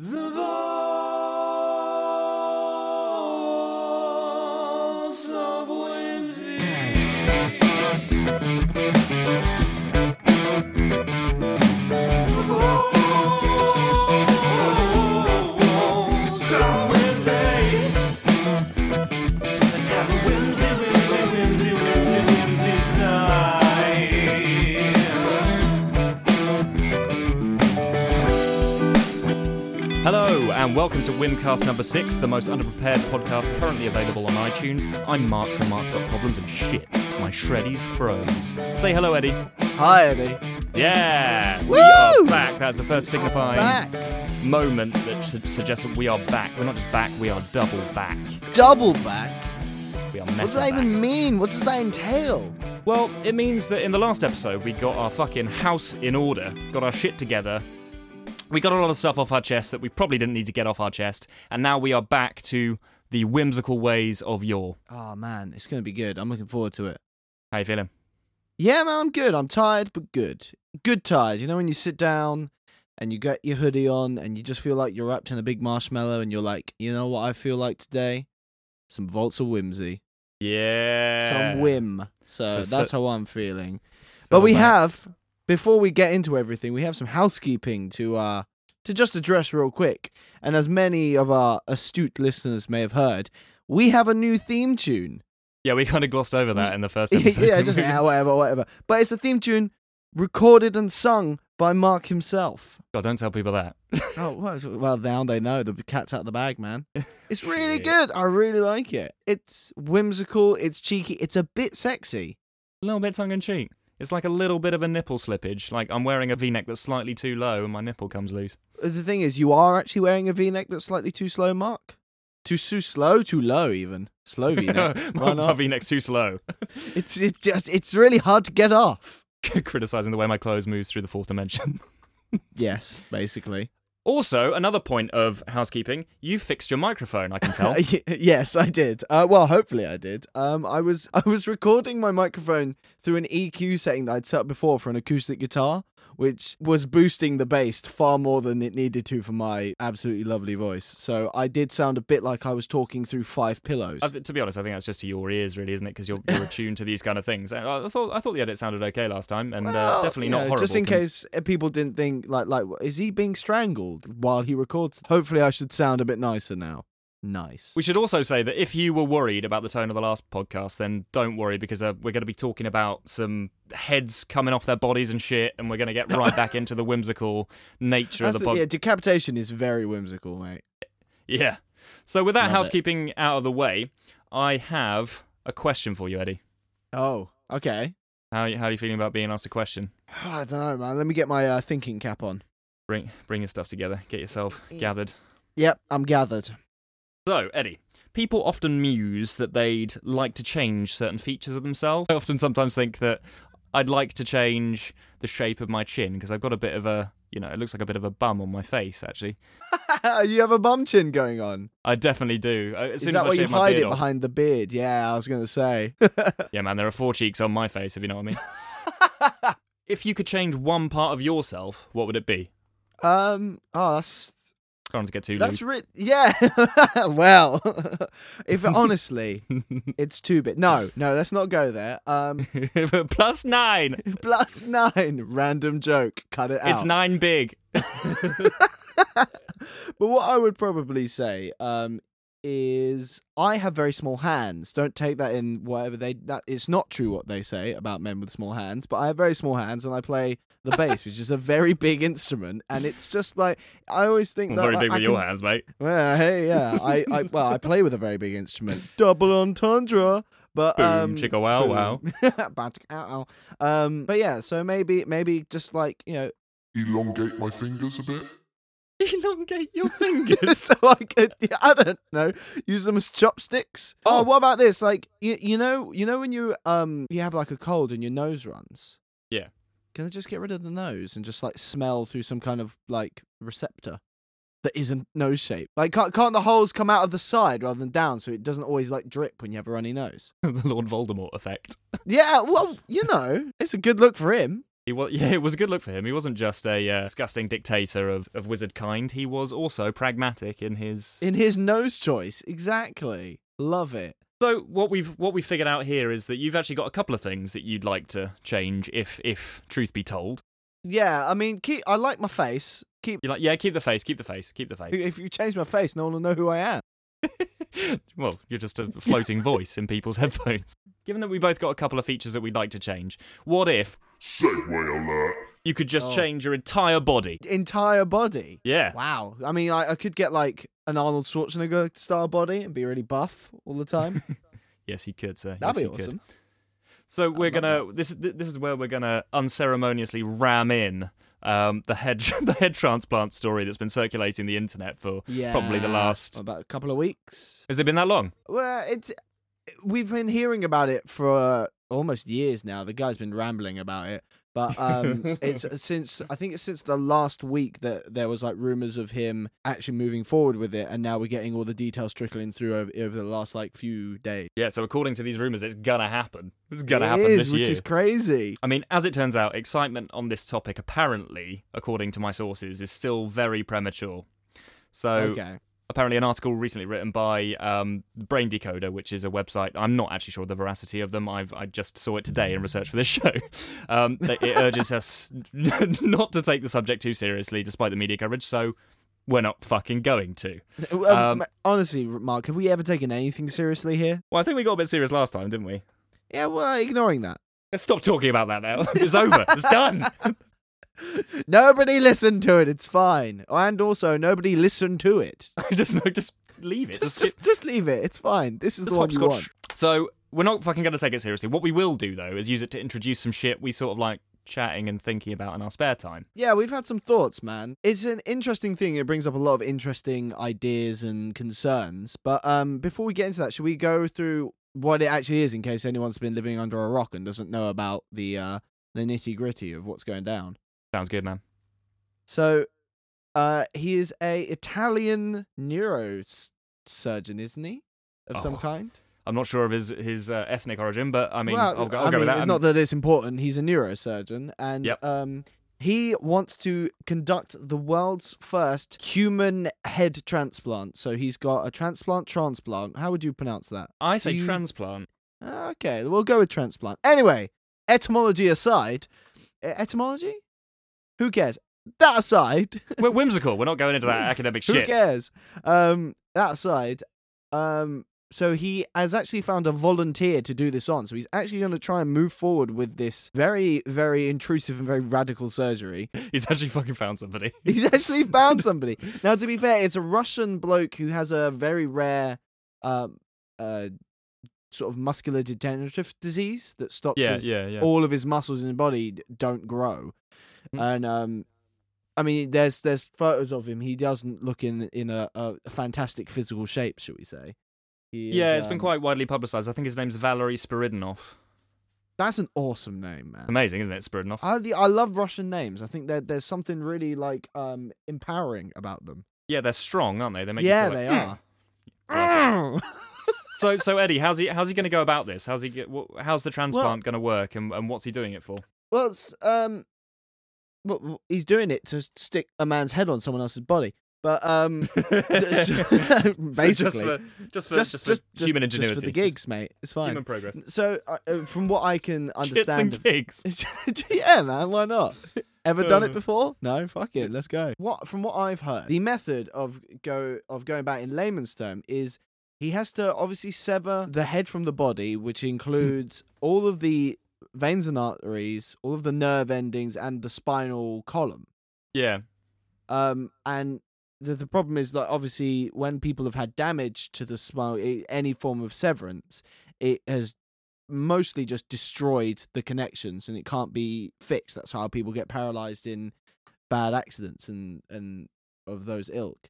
The Vaults and welcome to Whimcast number six, the most underprepared podcast currently available on iTunes. I'm Mark from Mark's Got Problems, and shit, my shreddies froze. Say hello, Eddy. Hi, Eddy. Yeah, we are back. That's the first signifying Back. moment that su- suggests that we are back. We're not just back, we are double back. Double back. We are What does that back. even mean? What does that entail? Well, it means that in the last episode, we got our fucking house in order, got our shit together. We got a lot of stuff off our chest that we probably didn't need to get off our chest, and now we are back to the whimsical ways of yore. Oh man, it's gonna be good. I'm looking forward to it. How you feeling? Yeah, man, I'm good. I'm tired, but good. Good tired. You know when you sit down and you get your hoodie on and you just feel like you're wrapped in a big marshmallow and you're like, you know what I feel like today? Some Vaults of Whimsy. Yeah. Some whim. So, So- so- that's how I'm feeling. So But we have, before we get into everything, we have some housekeeping to uh to just address real quick. And as many of our astute listeners may have heard, we have a new theme tune. Yeah, we kind of glossed over that in the first episode. yeah, just yeah, whatever, whatever. But it's a theme tune recorded and sung by Mark himself. God, don't tell people that. Oh well, well, now they know the cat's out of the bag, man. It's really good. I really like it. It's whimsical. It's cheeky. It's a bit sexy. A little bit tongue in cheek. It's like a little bit of a nipple slippage. Like I'm wearing a V-neck that's slightly too low, and my nipple comes loose. Uh, The thing is, you are actually wearing a V-neck that's slightly too slow, Mark. Too too slow, too low, even slow V-neck. my my? V-neck's too slow. it's it's just it's really hard to get off. Criticizing the way my clothes moves through the fourth dimension. Yes, basically. Also, another point of housekeeping: you fixed your microphone. I can tell. Yes, I did. Uh, well, hopefully I did. Um, I was I was recording my microphone through an EQ setting that I'd set up before for an acoustic guitar, which was boosting the bass far more than it needed to for my absolutely lovely voice. So I did sound a bit like I was talking through five pillows. Th- to be honest, I think that's just to your ears, really, isn't it? Because you're, you're attuned to these kind of things. I I thought I thought the edit sounded okay last time, and uh, definitely you not horrible. Just in case uh, people didn't think like like is he being strangled while he records? Hopefully, I should sound a bit nicer now. Nice. We should also say that if you were worried about the tone of the last podcast, then don't worry because uh, we're going to be talking about some heads coming off their bodies and shit, and we're going to get right back into the whimsical nature That's of the the- podcast. yeah, decapitation is very whimsical, mate. Yeah. So with that Love it. housekeeping out of the way, I have a question for you, Eddy. Oh, okay. How how are you feeling about being asked a question? I don't know, man. Let me get my uh, thinking cap on. Bring bring your stuff together. Get yourself gathered. Yep, I'm gathered. So, Eddy, people often muse that they'd like to change certain features of themselves. I often sometimes think that I'd like to change the shape of my chin because I've got a bit of a, you know, it looks like a bit of a bum on my face, actually. you have a bum chin going on. I definitely do. Uh, As Is that why you hide it off- behind the beard? Yeah, I was gonna say. Yeah, man, there are four cheeks on my face, if you know what I mean. if you could change one part of yourself, what would it be? um. Oh, that's Want to get too that's ri- Yeah. well, if honestly, it's too big. No, no, let's not go there. Um, Plus nine. plus nine. Random joke. Cut it out. It's nine big. but what I would probably say um, is I have very small hands. Don't take that in whatever they. That it's not true what they say about men with small hands. But I have very small hands, and I play the bass, which is a very big instrument. And it's just like I always think that Very I- big I with your hands, mate. Well, hey, yeah, I, I, well, I play with a very big instrument, double entendre. But Boom, um, chicka wow wow. boom. Bad chicka ow, ow. Um, but yeah, so maybe, maybe just like you know, elongate my fingers a bit. Elongate your fingers. so I could, I don't know, use them as chopsticks. Oh, Oh. what about this? Like, you, you know, you know when you um you have like a cold and your nose runs. Yeah. Can I just get rid of the nose and just like smell through some kind of like receptor that isn't nose shaped? Like, can't can't the holes come out of the side rather than down so it doesn't always like drip when you have a runny nose? the Lord Voldemort effect. Yeah, well, you know, it's a good look for him. He was, yeah, it was a good look for him. He wasn't just a uh, disgusting dictator of, of wizard kind. He was also pragmatic in his. In his nose choice, exactly. Love it. So what we've what we figured out here is that you've actually got a couple of things that you'd like to change, if if truth be told. Yeah, I mean, keep. I like my face. Keep. You're like, yeah, keep the face, keep the face, keep the face. If you change my face, no one will know who I am. well, you're just a floating voice in people's headphones. Given that we both got a couple of features that we'd like to change, what if Segue alert. you could just Oh. change your entire body? Entire body. Yeah. Wow. I mean, I, I could get like an Arnold Schwarzenegger style body and be really buff all the time. Yes, you could, sir. That'd yes, be you could. awesome. So we're gonna this is this is where we're gonna unceremoniously ram in um, the head the head transplant story that's been circulating the internet for Yeah. probably the last. about a couple of weeks. Has it been that long? Well, it's we've been hearing about it for almost years now. The guy's been rambling about it, but um, it's since I think it's since the last week that there was like rumors of him actually moving forward with it, and now we're getting all the details trickling through over, over the last like few days. Yeah. So according to these rumors, it's gonna happen. It's gonna It happen is, this which year. is crazy. I mean, as it turns out, excitement on this topic apparently, according to my sources, is still very premature. So okay. Apparently an article recently written by um, Brain Decoder, which is a website. I'm not actually sure of the veracity of them. I've I just saw it today in research for this show. Um, they- it urges us not to take the subject too seriously, despite the media coverage. So we're not fucking going to. Um, Um, honestly, Mark, have we ever taken anything seriously here? Well, I think we got a bit serious last time, didn't we? Yeah, well, ignoring that. Let's stop talking about that now. It's over. It's done. Nobody listened to it. It's fine. And also, nobody listened to it. just no, just leave it. Just, just, just leave it. It's fine. This is Just the one you want. So we're not fucking going to take it seriously. What we will do though is use it to introduce some shit we sort of like chatting and thinking about in our spare time. Yeah, we've had some thoughts, man. It's an interesting thing. It brings up a lot of interesting ideas and concerns. But um, before we get into that, should we go through what it actually is in case anyone's been living under a rock and doesn't know about the uh, the nitty gritty of what's going down? Sounds good, man. So, uh, he is a Italian neurosurgeon, isn't he? Of some Oh. kind. I'm not sure of his his uh, ethnic origin, but I mean, well, I'll go, I'll I go mean, with that. not that it's important. He's a neurosurgeon, and Yep. um, he wants to conduct the world's first human head transplant. So he's got a transplant transplant. How would you pronounce that? I say you- transplant. Ah, Okay, we'll go with transplant. Anyway, etymology aside, etymology? Who cares? That aside, We're whimsical. We're not going into that academic shit. Who cares? Um, that aside, um, so he has actually found a volunteer to do this on. So he's actually going to try and move forward with this very, very intrusive and very radical surgery. He's actually fucking found somebody. He's actually found somebody. Now, to be fair, it's a Russian bloke who has a very rare, um, uh, sort of muscular degenerative disease that stops yeah, his yeah, yeah. all of his muscles in his body don't grow. Mm. And um I mean there's there's photos of him. He doesn't look in in a, a fantastic physical shape, should we say. He is, yeah, it's been um, quite widely publicised. I think his name's Valery Spiridonov. That's an awesome name, man. Amazing, isn't it, Spiridonov? I I love Russian names. I think that there's something really like um empowering about them. Yeah, they're strong, aren't they? They make yeah, you feel they like, are. "Mm." So, so Eddy, how's he? How's he going to go about this? How's he? Get, how's the transplant going to work, and, and what's he doing it for? well, it's um well, he's doing it to stick a man's head on someone else's body. But um So basically just for just for just just, for human just for the gigs, mate. It's fine. human progress. So, uh, from what I can understand, and gigs. yeah, man, why not? Ever done it Uh. before? No, fuck it, let's go. What from what I've heard, the method of go of going about in layman's term is he has to obviously sever the head from the body, which includes all of the veins and arteries, all of the nerve endings, and the spinal column. Yeah, Um, and the, the problem is that obviously when people have had damage to the spinal, any form of severance, it has mostly just destroyed the connections and it can't be fixed. That's how people get paralyzed in bad accidents and and of those ilk.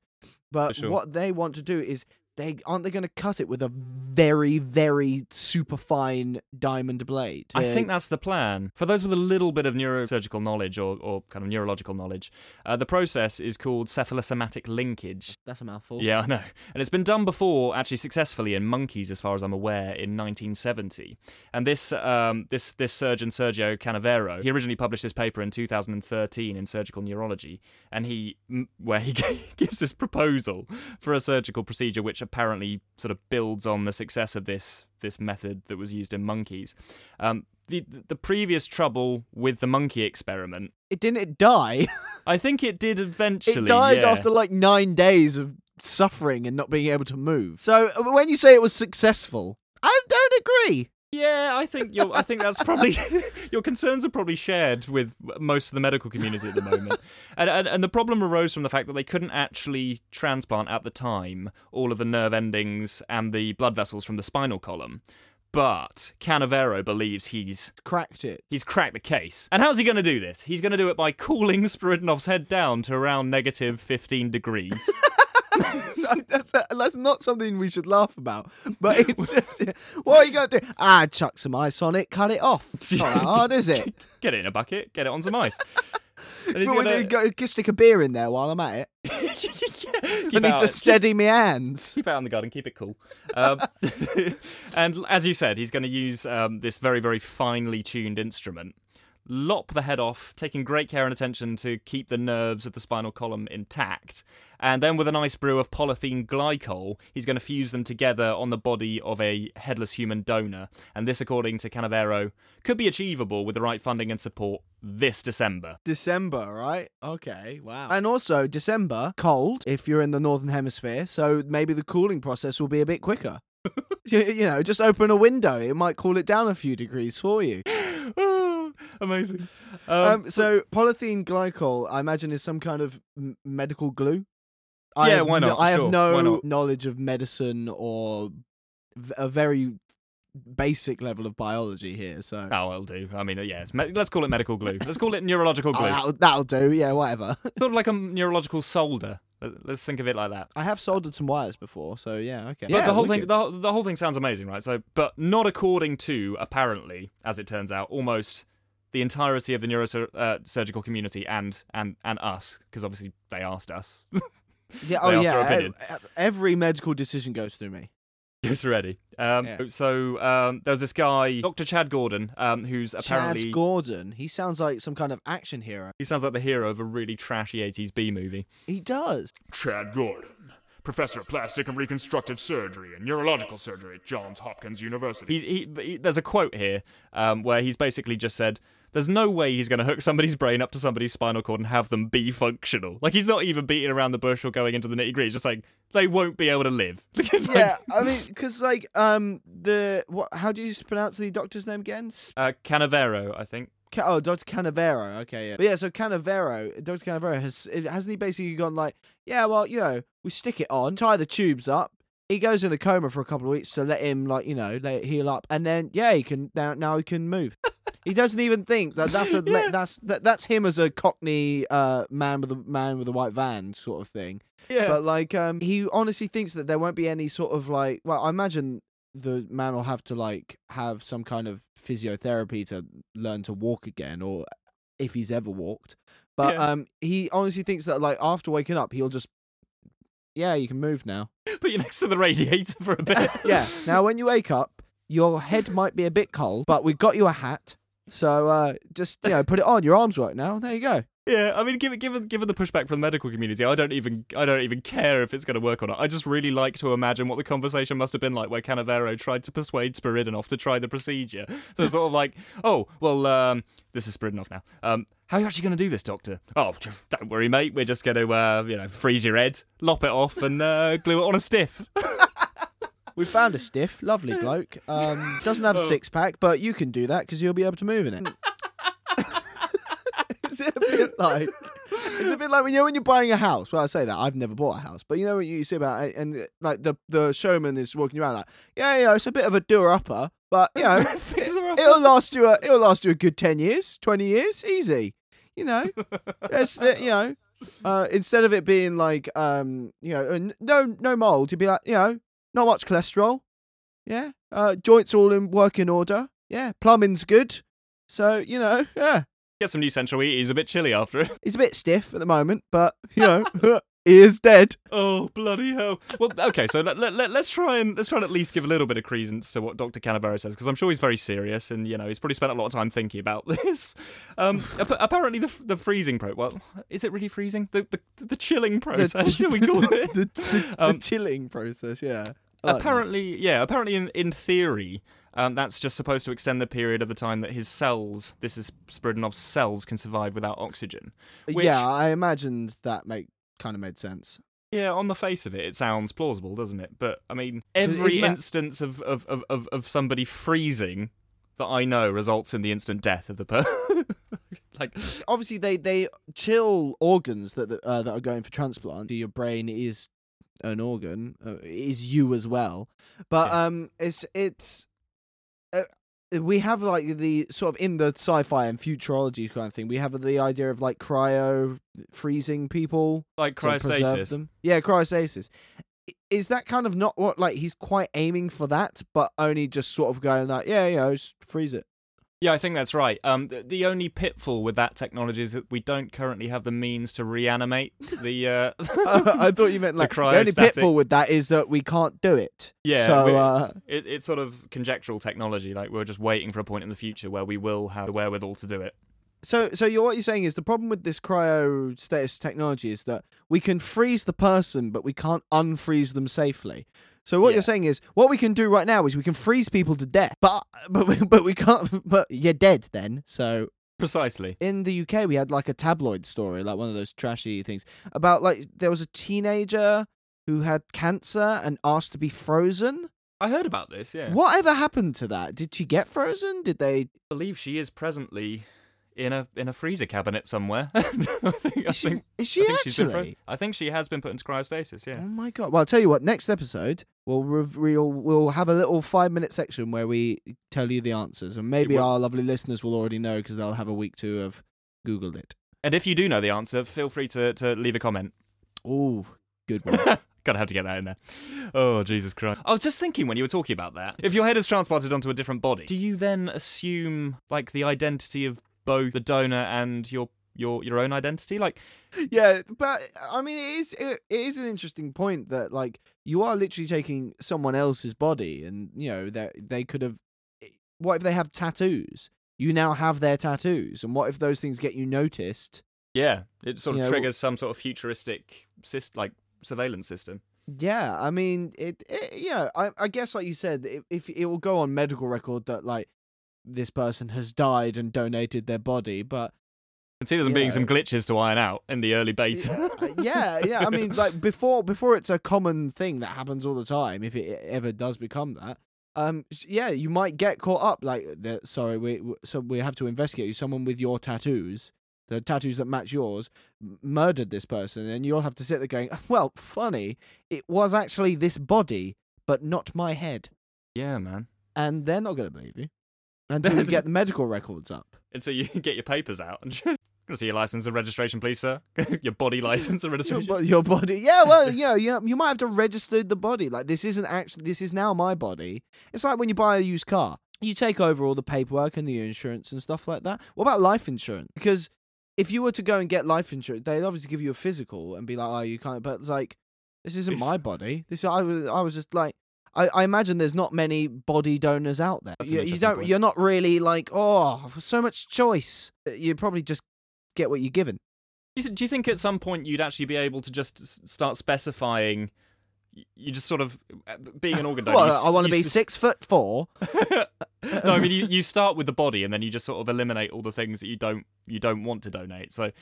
But sure. what they want to do is they aren't they going to cut it with a very very super fine diamond blade? I think that's the plan. For those with a little bit of neurosurgical knowledge or, or kind of neurological knowledge, uh, the process is called cephalosomatic linkage. That's a mouthful. Yeah, I know. And it's been done before, actually successfully in monkeys, as far as I'm aware, in 1970. And this um, this this surgeon Sergio Canavero, he originally published this paper in 2013 in Surgical Neurology, and he where he gives this proposal for a surgical procedure which apparently sort of builds on the success of this this method that was used in monkeys. Um, the the previous trouble with the monkey experiment, It didn't it die? I think it did eventually. it died yeah. after like nine days of suffering and not being able to move. So uh, when you say it was successful, I don't agree. Yeah, I think you're. I think that's probably your concerns are probably shared with most of the medical community at the moment, and, and and the problem arose from the fact that they couldn't actually transplant at the time all of the nerve endings and the blood vessels from the spinal column. But Canavero believes he's Cracked it. he's cracked the case. And how's he going to do this? He's going to do it by cooling Spiridonov's head down to around negative 15 degrees. that's, that's not something we should laugh about. But it's just, what are you going to do? Ah, chuck some ice on it, cut it off. It's not that hard, is it? get it in a bucket, get it on some ice. And he's But gonna- go, just stick a beer in there while I'm at it. Keep I need to steady my hands. keep out in the garden, keep it cool. Um, and as you said, he's going to use um, this very, very finely tuned instrument, lop the head off, taking great care and attention to keep the nerves of the spinal column intact. And then, with a nice brew of polythene glycol, he's going to fuse them together on the body of a headless human donor. And this, according to Canavero, could be achievable with the right funding and support this December. December, right? Okay, wow. And also, December, cold if you're in the Northern Hemisphere, so maybe the cooling process will be a bit quicker. you, you know, just open a window, it might cool it down a few degrees for you. Oh, amazing. Um, Um, so, polythene glycol, I imagine, is some kind of m- medical glue. I Yeah, have why no- not? I have Sure, why no knowledge of medicine or v- a very basic level of biology here, so. Oh, it'll do. I mean, yeah, it's me- let's call it medical glue. Let's call it neurological Oh, glue. that'll, that'll do, yeah, whatever. sort of like a neurological solder. Let- Let's think of it like that. I have soldered some wires before, so yeah, okay. But yeah, the whole wicked. thing, the, the whole thing sounds amazing, right? So, but not according to apparently, as it turns out, almost the entirety of the neurosurgical community and and and us, because obviously they asked us. Yeah, oh yeah. for opinion. ev- ev- Every medical decision goes through me. Yes, ready. Um, Yeah. So um, there's this guy, Dr. Chad Gordon, um, who's apparently Chad Gordon. He sounds like some kind of action hero. he sounds like the hero of a really trashy 80s B movie. He does. Chad Gordon, professor of plastic and reconstructive surgery and neurological surgery at Johns Hopkins University. He's, he, he, there's a quote here um, where he's basically just said, "There's no way he's going to hook somebody's brain up to somebody's spinal cord and have them be functional." Like he's not even beating around the bush or going into the nitty gritty. He's just like they won't be able to live. Like, Yeah, I mean, because like um the what? How do you pronounce the doctor's name again? Uh, Canavero, I think. Ca- oh, Doctor Canavero. Okay, yeah. But yeah, so Canavero, Doctor Canavero has hasn't he basically gone like, yeah, well, you know, we stick it on, tie the tubes up. He goes in the coma for a couple of weeks to let him like you know let it heal up, and then yeah, he can now now he can move. he doesn't even think that that's a Yeah. that's that, that's him as a Cockney uh man with a man with a white van sort of thing. Yeah. But like, um, he honestly thinks that there won't be any sort of like. Well, I imagine the man will have to like have some kind of physiotherapy to learn to walk again, or if he's ever walked. But Yeah. um, he honestly thinks that like after waking up, he'll just, yeah, you can move now. Put you next to the radiator for a bit. yeah. Now, when you wake up, your head might be a bit cold, but we've got you a hat. So uh, just you know, put it on. Your arms work now. There you go. Yeah, I mean, given given given the pushback from the medical community, I don't even I don't even care if it's going to work or not. I just really like to imagine what the conversation must have been like where Canavero tried to persuade Spiridonov to try the procedure. So sort of like, oh well, um, this is Spiridonov now. Um, how are you actually going to do this, doctor? Oh, don't worry, mate. We're just going to uh, you know freeze your head, lop it off, and uh, glue it on a stiff. We found a stiff, lovely bloke. Um, doesn't have a Oh. six pack, but you can do that because you'll be able to move in it. Is it a bit like? It's a bit like when you know when you're buying a house. Well, I say that I've never bought a house, but you know what you see about it, and like the the showman is walking around like, yeah, yeah, it's a bit of a doer upper, but you know, Fixer-upper. it'll last you a it'll last you a good ten years, twenty years, easy. You know, it's uh, you know, uh, instead of it being like um, you know, no no mold, you'd be like, you know, not much cholesterol. Yeah, uh, joints all in working order. Yeah, plumbing's good. So you know, yeah, Get some new central heat. He's a bit chilly after it. he's a bit stiff at the moment, but you know, he is dead. Oh bloody hell! Well, okay, so let, let, let, us try and let's try and at least give a little bit of credence to what Dr. Canavero says because I'm sure he's very serious and you know he's probably spent a lot of time thinking about this. Um, ap- apparently the the freezing pro. Well, is it really freezing? The the, the chilling process, should we call it? the, the, Um, the chilling process? Yeah. Like that. apparently, yeah. Apparently, in in theory, um, that's just supposed to extend the period of the time that his cells, this is Spiridonov's cells, can survive without oxygen. which- Yeah, I imagined that make kind of made sense. Yeah, on the face of it, it sounds plausible, doesn't it? But I mean, every that- instance of, of, of, of, of somebody freezing that I know results in the instant death of the person. like, Obviously, they they chill organs that that, uh, that are going for transplant. Your brain is an organ, uh, is you as well. But Yeah. um, it's it's. Uh, we have like the sort of in the sci-fi and futurology kind of thing. We have the idea of like cryo freezing people, like cryostasis. them. Yeah, cryostasis. Is that kind of not what like he's quite aiming for that, but only just sort of going like, yeah, yeah, just freeze it. Yeah, I think that's right. Um, the, the only pitfall with that technology is that we don't currently have the means to reanimate the. Uh, I thought you meant like the, only pitfall with that is that we can't do it. Yeah, So uh, it, it's sort of conjectural technology. Like we're just waiting for a point in the future where we will have the wherewithal to do it. so so you're what you're saying is the problem with this cryostasis technology is that we can freeze the person, but we can't unfreeze them safely. So what Yeah. you're saying is what we can do right now is we can freeze people to death, but but we, but we can't. But you're dead then. So Precisely. in the UK, we had like a tabloid story, like one of those trashy things about like there was a teenager who had cancer and asked to be frozen. I heard about this. Yeah. Whatever happened to that? Did she get frozen? Did they? I believe she is presently in a in a freezer cabinet somewhere. I think. Is she, think. is she I think actually? I think she has been put into cryostasis. Yeah. Oh my god! Well, I'll tell you what. Next episode, we'll reveal. We'll have a little five minute section where we tell you the answers, and maybe our lovely listeners will already know because they'll have a week to have googled it. And if you do know the answer, feel free to to leave a comment. Oh, good one. Gotta have to get that in there. Oh, Jesus Christ. I was just thinking when you were talking about that. If your head is transplanted onto a different body, do you then assume, like, the identity of both the donor and your your your own identity? Like, yeah, but I mean, it is it, it is an interesting point that like you are literally taking someone else's body, and you know that they could have. Eh, what if they have tattoos? You now have their tattoos, and what if those things get you noticed? yeah, it sort of Yeah, well- triggers some sort of futuristic, syst- like, surveillance system. Yeah, I mean, it. it yeah, I, I guess like you said, if, if it will go on medical record that like this person has died and donated their body, but can see there's being Yeah. some glitches to iron out in the early beta. Uh, yeah, yeah. I mean, like before, before it's a common thing that happens all the time. If it ever does become that, um, yeah, you might get caught up. Like, the, sorry, we so we have to investigate you. Someone with your tattoos, the tattoos that match yours, murdered this person, and you'll have to sit there going, "Well, funny, it was actually this body, but not my head." yeah, man. And they're not going to believe you until you get the medical records up. And so you get your papers out and. Gonna see your license and registration, please, sir. your body license and Your, registration. bo- your body, yeah. Well, you know, you, you might have to register the body. Like this isn't actually. This is now my body. It's like when you buy a used car. You take over all the paperwork and the insurance and stuff like that. What about life insurance? Because if you were to go and get life insurance, they'd obviously give you a physical and be like, "Oh, you can't." But it's like, this isn't It's- my body. This I was. I was just like. I, I imagine there's not many body donors out there. You, you, don't. Point. You're not really like, oh, so much choice. You probably just get what you're given. Do you, do you think at some point you'd actually be able to just start specifying? You just sort of uh, being an organ donor. Well, you I want to be s- six foot four. no, I mean you, you start with the body and then you just sort of eliminate all the things that you don't you don't want to donate. So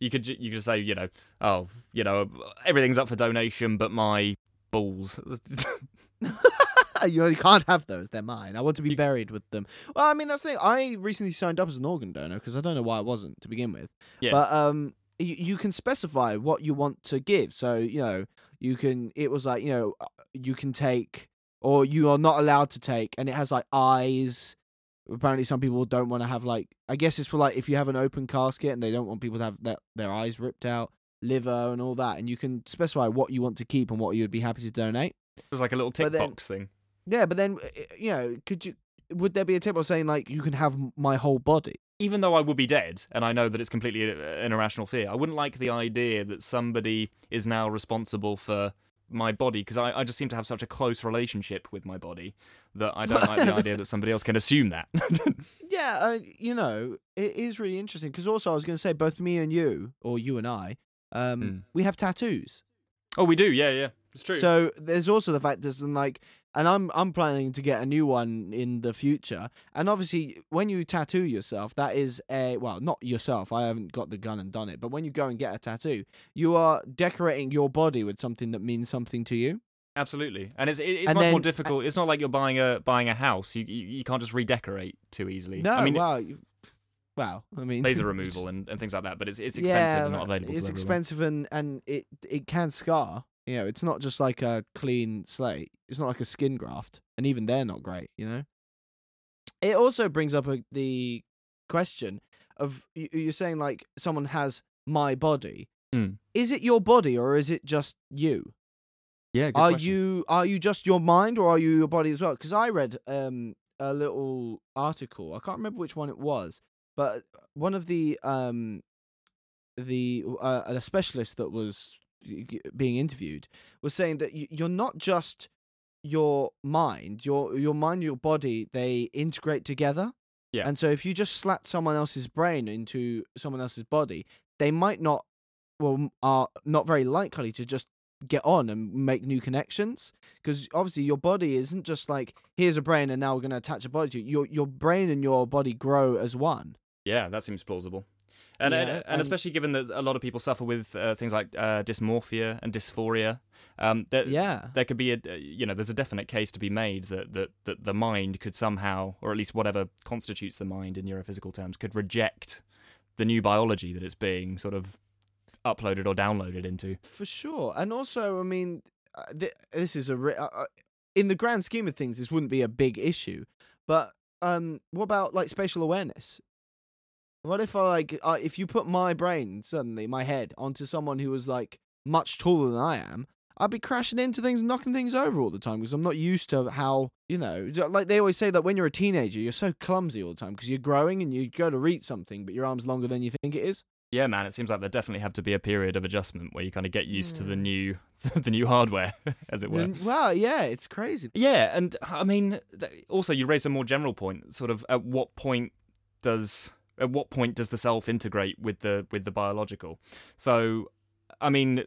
you could you could say you know oh you know everything's up for donation but my balls. you can't have those; they're mine. I want to be buried with them. Well, I mean, that's the thing. I recently signed up as an organ donor because I don't know why I wasn't to begin with. Yeah. But um, you, you can specify what you want to give. So you know, you can. It was like you know, uh, you can take or you are not allowed to take, and it has like eyes. Apparently, some people don't want to have like. I guess it's for like if you have an open casket and they don't want people to have their, their eyes ripped out, liver and all that, and you can specify what you want to keep and what you would be happy to donate. It was like a little tick then- box thing. Yeah, but then uh, you know, could you? Would there be a tip of saying like you can have my whole body? Even though I would be dead, and I know that it's completely uh, an irrational fear, I wouldn't like the idea that somebody is now responsible for my body because I, I just seem to have such a close relationship with my body that I don't like the idea that somebody else can assume that. Yeah, uh, you know, it is really interesting because also I was going to say both me and you, or you and I, um, Hmm. we have tattoos. oh, we do, yeah, yeah, it's true. So there's also the fact that some, like, and I'm I'm planning to get a new one in the future. And obviously, when you tattoo yourself, that is a well, not yourself. I haven't got the gun and done it, but when you go and get a tattoo, you are decorating your body with something that means something to you. Absolutely, and it's it's And much more then- uh, difficult. It's not like you're buying a buying a house. You you, you can't just redecorate too easily. No, I mean, wow, you, wow. I mean, laser just- removal and, and things like that, but it's it's expensive yeah, and not available. It's to everyone. expensive and and it it can scar. You know, it's not just like a clean slate. It's not like a skin graft, and even they're not great. You know. It also brings up a, the question of you- you're saying like someone has my body. Hmm. Is it your body or is it just you? Yeah, are question. you are you just your mind or are you your body as well? Because I read um a little article. I can't remember which one it was, but one of the um the uh, a specialist that was being interviewed was saying that you're not just your mind, your your mind, your body, they integrate together. Yeah. And so if you just slap someone else's brain into someone else's body, they might not well are not very likely to just get on and make new connections because obviously your body isn't just like here's a brain and now we're going to attach a body to you. Your your brain and your body grow as one. Yeah, that seems plausible. And, Yeah, and, and and- especially given that a lot of people suffer with uh, things like uh, dysmorphia and dysphoria, um, there, Yeah. there could be a uh, you know there's a definite case to be made that, that that the mind could somehow, or at least whatever constitutes the mind in neurophysical terms, could reject the new biology that it's being sort of uploaded or downloaded into. For sure. And also, I mean, uh, th- this is a uh, uh, in the grand scheme of things, this wouldn't be a big issue. But um, what about like spatial awareness? What if I like uh, if you put my brain suddenly my head onto someone who was like much taller than I am? I'd be crashing into things, and knocking things over all the time because I'm not used to how you know. Like they always say that when you're a teenager, you're so clumsy all the time because you're growing and you go to reach something, but your arm's longer than you think it is. Yeah, man, it seems like there definitely have to be a period of adjustment where you kind of get used to the Hmm. new the new hardware, as it were. Well, yeah, it's crazy. Yeah, and I mean, also you raised a more general point. Sort of, at what point does at what point does the self integrate with the with the biological? So, I mean,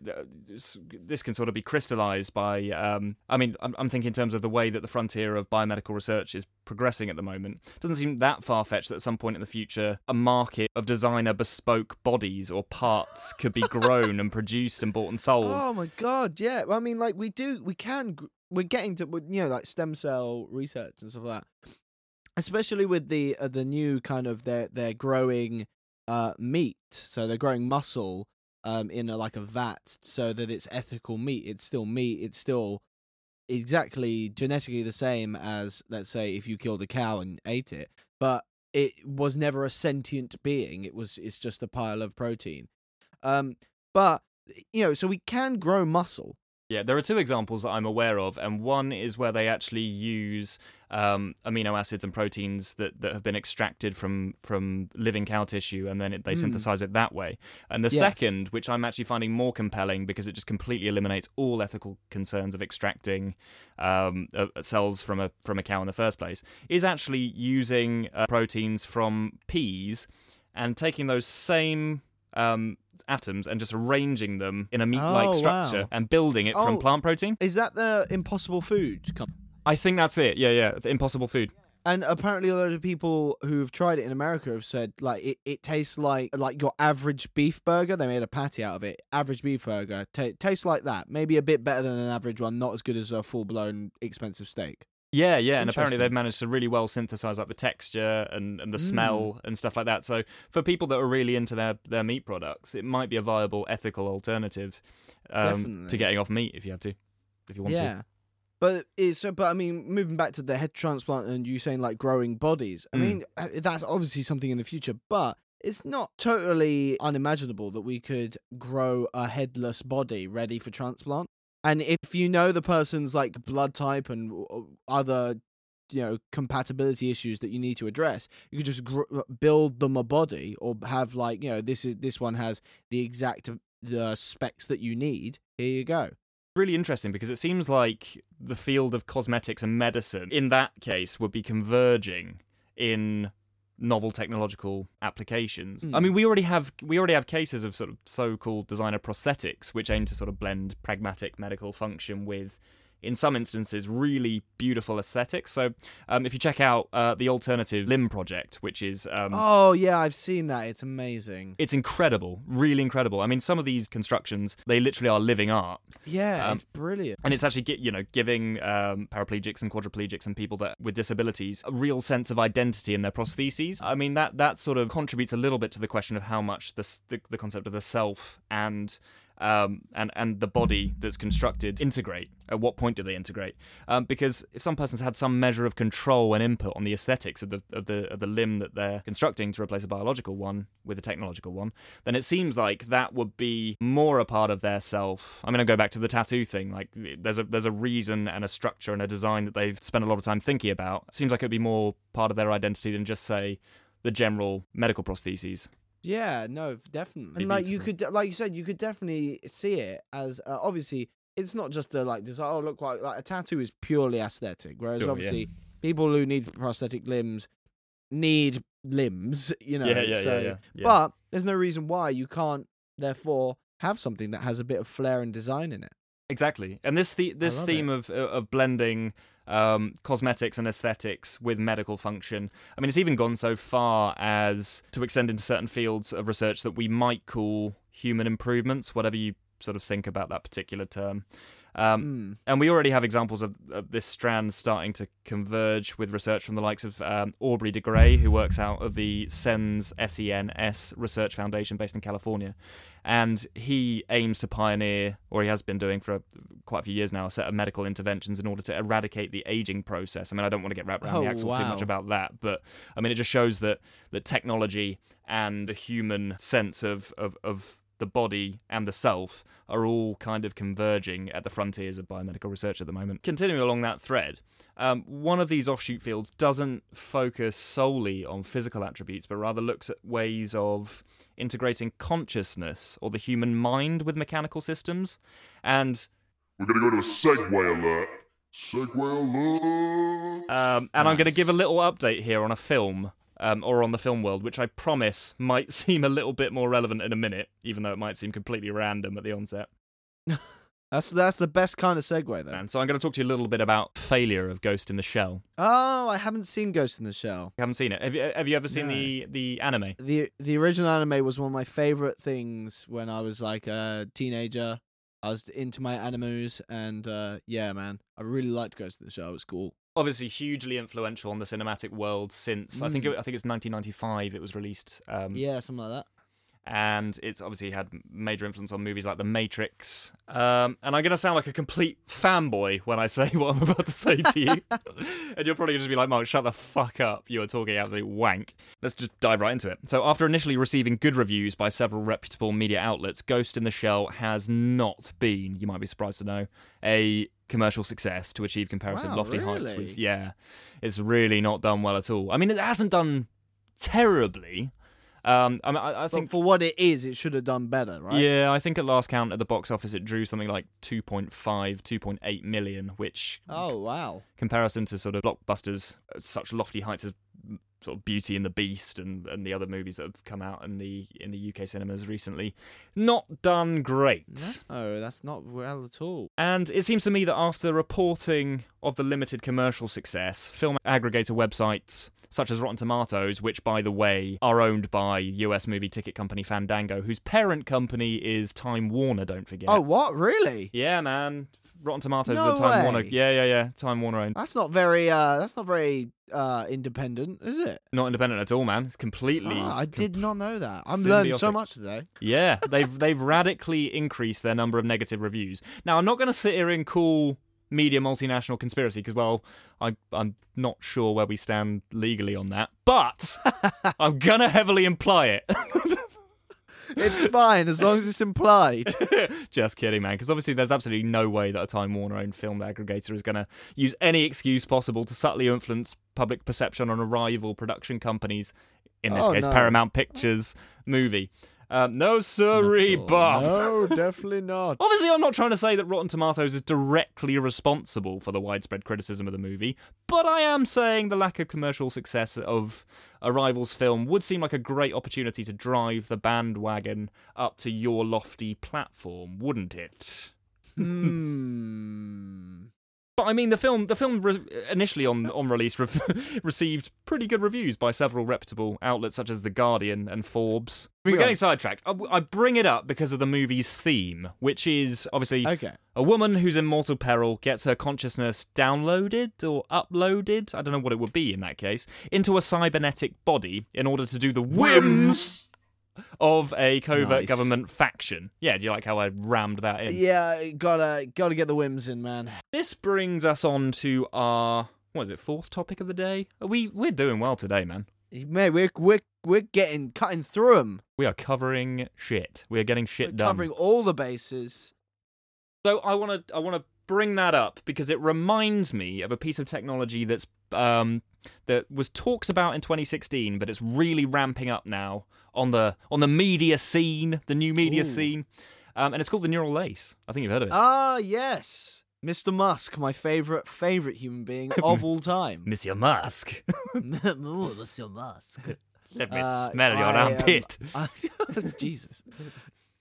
this can sort of be crystallized by. Um, I mean, I'm, I'm thinking in terms of the way that the frontier of biomedical research is progressing at the moment. doesn't seem that far fetched that at some point in the future, a market of designer bespoke bodies or parts could be grown and produced and bought and sold. Oh my god, yeah. I mean, like we do, we can. We're getting to, you know, like stem cell research and stuff like that. Especially with the uh, the new kind of they're they're growing uh meat, so they're growing muscle um in a, like a vat, so that it's ethical meat. It's still meat. It's still exactly genetically the same as let's say if you killed a cow and ate it, but it was never a sentient being. It was it's just a pile of protein. Um, but you know, so we can grow muscle. Yeah, there are two examples that I'm aware of, and one is where they actually use um, amino acids and proteins that, that have been extracted from from living cow tissue, and then it, they Mm. synthesize it that way. And the Yes. second, which I'm actually finding more compelling because it just completely eliminates all ethical concerns of extracting um, uh, cells from a from a cow in the first place, is actually using uh, proteins from peas and taking those same um, atoms and just arranging them in a meat-like Oh, structure wow. and building it from Oh. plant protein. Is that the Impossible Food? I think that's it. Yeah, yeah. The impossible food. And apparently, a lot of people who've tried it in America have said like it, it tastes like like your average beef burger. They made a patty out of it. Average beef burger ta tastes like that. Maybe a bit better than an average one. Not as good as a full blown expensive steak. Yeah, yeah, and apparently they've managed to really well synthesize like the texture and, and the smell and stuff like that. So for people that are really into their, their meat products, it might be a viable ethical alternative um, to getting off meat if you have to, if you want to. yeah. But it's so. But I mean, moving back to the head transplant and you saying like growing bodies. I Mm. mean, uh, that's obviously something in the future, but it's not totally unimaginable that we could grow a headless body ready for transplant. And if you know the person's like blood type and uh, other, you know, compatibility issues that you need to address, you could just gr- uh, build them a body or have like, you know, this is this one has the exact the specs that you need. Here you go. really interesting because it seems like the field of cosmetics and medicine in that case would be converging in novel technological applications. I Hmm. mean, we already have we already have cases of sort of so-called designer prosthetics which aim to sort of blend pragmatic medical function with in some instances really beautiful aesthetics. So, um, if you check out uh, the alternative limb project, which is um, Oh yeah, I've seen that. It's amazing. it's incredible, really incredible. I mean, some of these constructions they literally are living art. Yeah, Um, it's brilliant. and it's actually you know giving um, paraplegics and quadriplegics and people that with disabilities a real sense of identity in their prostheses. I mean that that sort of contributes a little bit to the question of how much the the, the concept of the self and um, and and the body that's constructed integrate. At what point do they integrate? Um, because if some person's had some measure of control and input on the aesthetics of the of the of the limb that they're constructing to replace a biological one with a technological one, then it seems like that would be more a part of their self. I'm going to go back to the tattoo thing. Like there's a there's a reason and a structure and a design that they've spent a lot of time thinking about. It seems like it'd be more part of their identity than just say the general medical prostheses. Yeah, no, definitely. And like you could, like you said, you could definitely see it as uh, obviously it's not just a like design. Oh, look, like, like a tattoo is purely aesthetic, whereas Sure, yeah. obviously people who need prosthetic limbs need limbs. You know, yeah, yeah, so, yeah, yeah, yeah. But there's no reason why you can't therefore have something that has a bit of flair and design in it. Exactly, and this the this theme of of blending um, cosmetics and aesthetics with medical function. I mean, it's even gone so far as to extend into certain fields of research that we might call human improvements, whatever you sort of think about that particular term. Um, Mm. and we already have examples of, of this strand starting to converge with research from the likes of um, Aubrey de Grey, who works out of the SENS SENS Research Foundation based in California. And he aims to pioneer, or he has been doing for a, quite a few years now, a set of medical interventions in order to eradicate the aging process. I mean, I don't want to get wrapped around the Oh, axle too much about that, but I mean, it just shows that, that technology and the human sense of, of, of the body and the self are all kind of converging at the frontiers of biomedical research at the moment. Continuing along that thread, um, one of these offshoot fields doesn't focus solely on physical attributes, but rather looks at ways of integrating consciousness or the human mind with mechanical systems. And We're gonna go to a segue alert. Segue alert. Um, and I'm going to give a little update here on a film, um, or on the film world, which I promise might seem a little bit more relevant in a minute, even though it might seem completely random at the onset. That's that's the best kind of segue though. And so I'm going to talk to you a little bit about failure of Ghost in the Shell. Oh, I haven't seen Ghost in the Shell. You haven't seen it? Have you, have you ever seen No. the the anime? the The original anime was one of my favorite things when I was like a teenager. I was into my animus, and uh, yeah, man, I really liked Ghost in the Shell. It was cool. Obviously, hugely influential on the cinematic world since I think it, Mm. I think it's 1995. It was released. Um, Yeah, something like that. and it's obviously had major influence on movies like The Matrix. Um, and I'm going to sound like a complete fanboy when I say what I'm about to say to you. and you're probably going to be like, Mark, shut the fuck up. You are talking absolute wank. Let's just dive right into it. So, after initially receiving good reviews by several reputable media outlets, Ghost in the Shell has not been, you might be surprised to know, a commercial success to achieve comparative Wow, lofty heights really? with yeah it's really not done well at all i mean it hasn't done terribly um i, mean, I, I think But for what it is, it should have done better, right? yeah, I think at last count at the box office it drew something like 2.5, 2.8 million, which Oh wow. comparison to sort of blockbusters such lofty heights as sort of Beauty and the Beast and, and the other movies that have come out in the in the UK cinemas recently, not done great. Oh, that's not well at all. And it seems to me that after reporting of the limited commercial success, film aggregator websites such as Rotten Tomatoes, which by the way are owned by US movie ticket company Fandango, whose parent company is Time Warner, don't forget. Oh, what? Really? Yeah, man. Rotten Tomatoes No is a Time way. Warner. Yeah, yeah, yeah. Time Warner owned. That's not very. Uh, that's not very uh independent, is it? Not independent at all, man. It's completely. Ah, I com- did not know that. I'm learning so much today. Yeah, they've they've radically increased their number of negative reviews. Now, I'm not going to sit here and call media multinational conspiracy because, well, I I'm not sure where we stand legally on that, but I'm gonna heavily imply it. It's fine as long as it's implied. Just kidding, man. Because obviously, there's absolutely no way that a Time Warner owned film aggregator is going to use any excuse possible to subtly influence public perception on a rival production company's, in this Oh, case, no. Paramount Pictures movie. Um, no, sirree, Bob. No, definitely not. Obviously, I'm not trying to say that Rotten Tomatoes is directly responsible for the widespread criticism of the movie, but I am saying the lack of commercial success of Arrival's film would seem like a great opportunity to drive the bandwagon up to your lofty platform, wouldn't it? But I mean, the film, the film re- initially on on release re- received pretty good reviews by several reputable outlets such as The Guardian and Forbes. We're getting on. sidetracked. I, I bring it up because of the movie's theme, which is obviously Okay. a woman who's in mortal peril gets her consciousness downloaded or uploaded, I don't know what it would be in that case, into a cybernetic body in order to do the whims of a covert Nice. government faction. Yeah, do you like how I rammed that in? Yeah, gotta gotta get the whims in, man. This brings us on to our what is it, fourth topic of the day? Are we we're doing well today, man. Mate, we're we're we're getting cutting through them. We are covering shit. We are getting shit We're done. covering all the bases. So I want to I want to bring that up because it reminds me of a piece of technology that's um that was talked about in 2016, but it's really ramping up now on the on the media scene, the new media Ooh. scene, um, and it's called the neural lace. I think you've heard of it. Ah, yes. Mr. Musk, my favorite favorite human being of all time. Monsieur Musk, Ooh, Mr. Musk. let me Uh, smell your I, um, armpit. I- Jesus.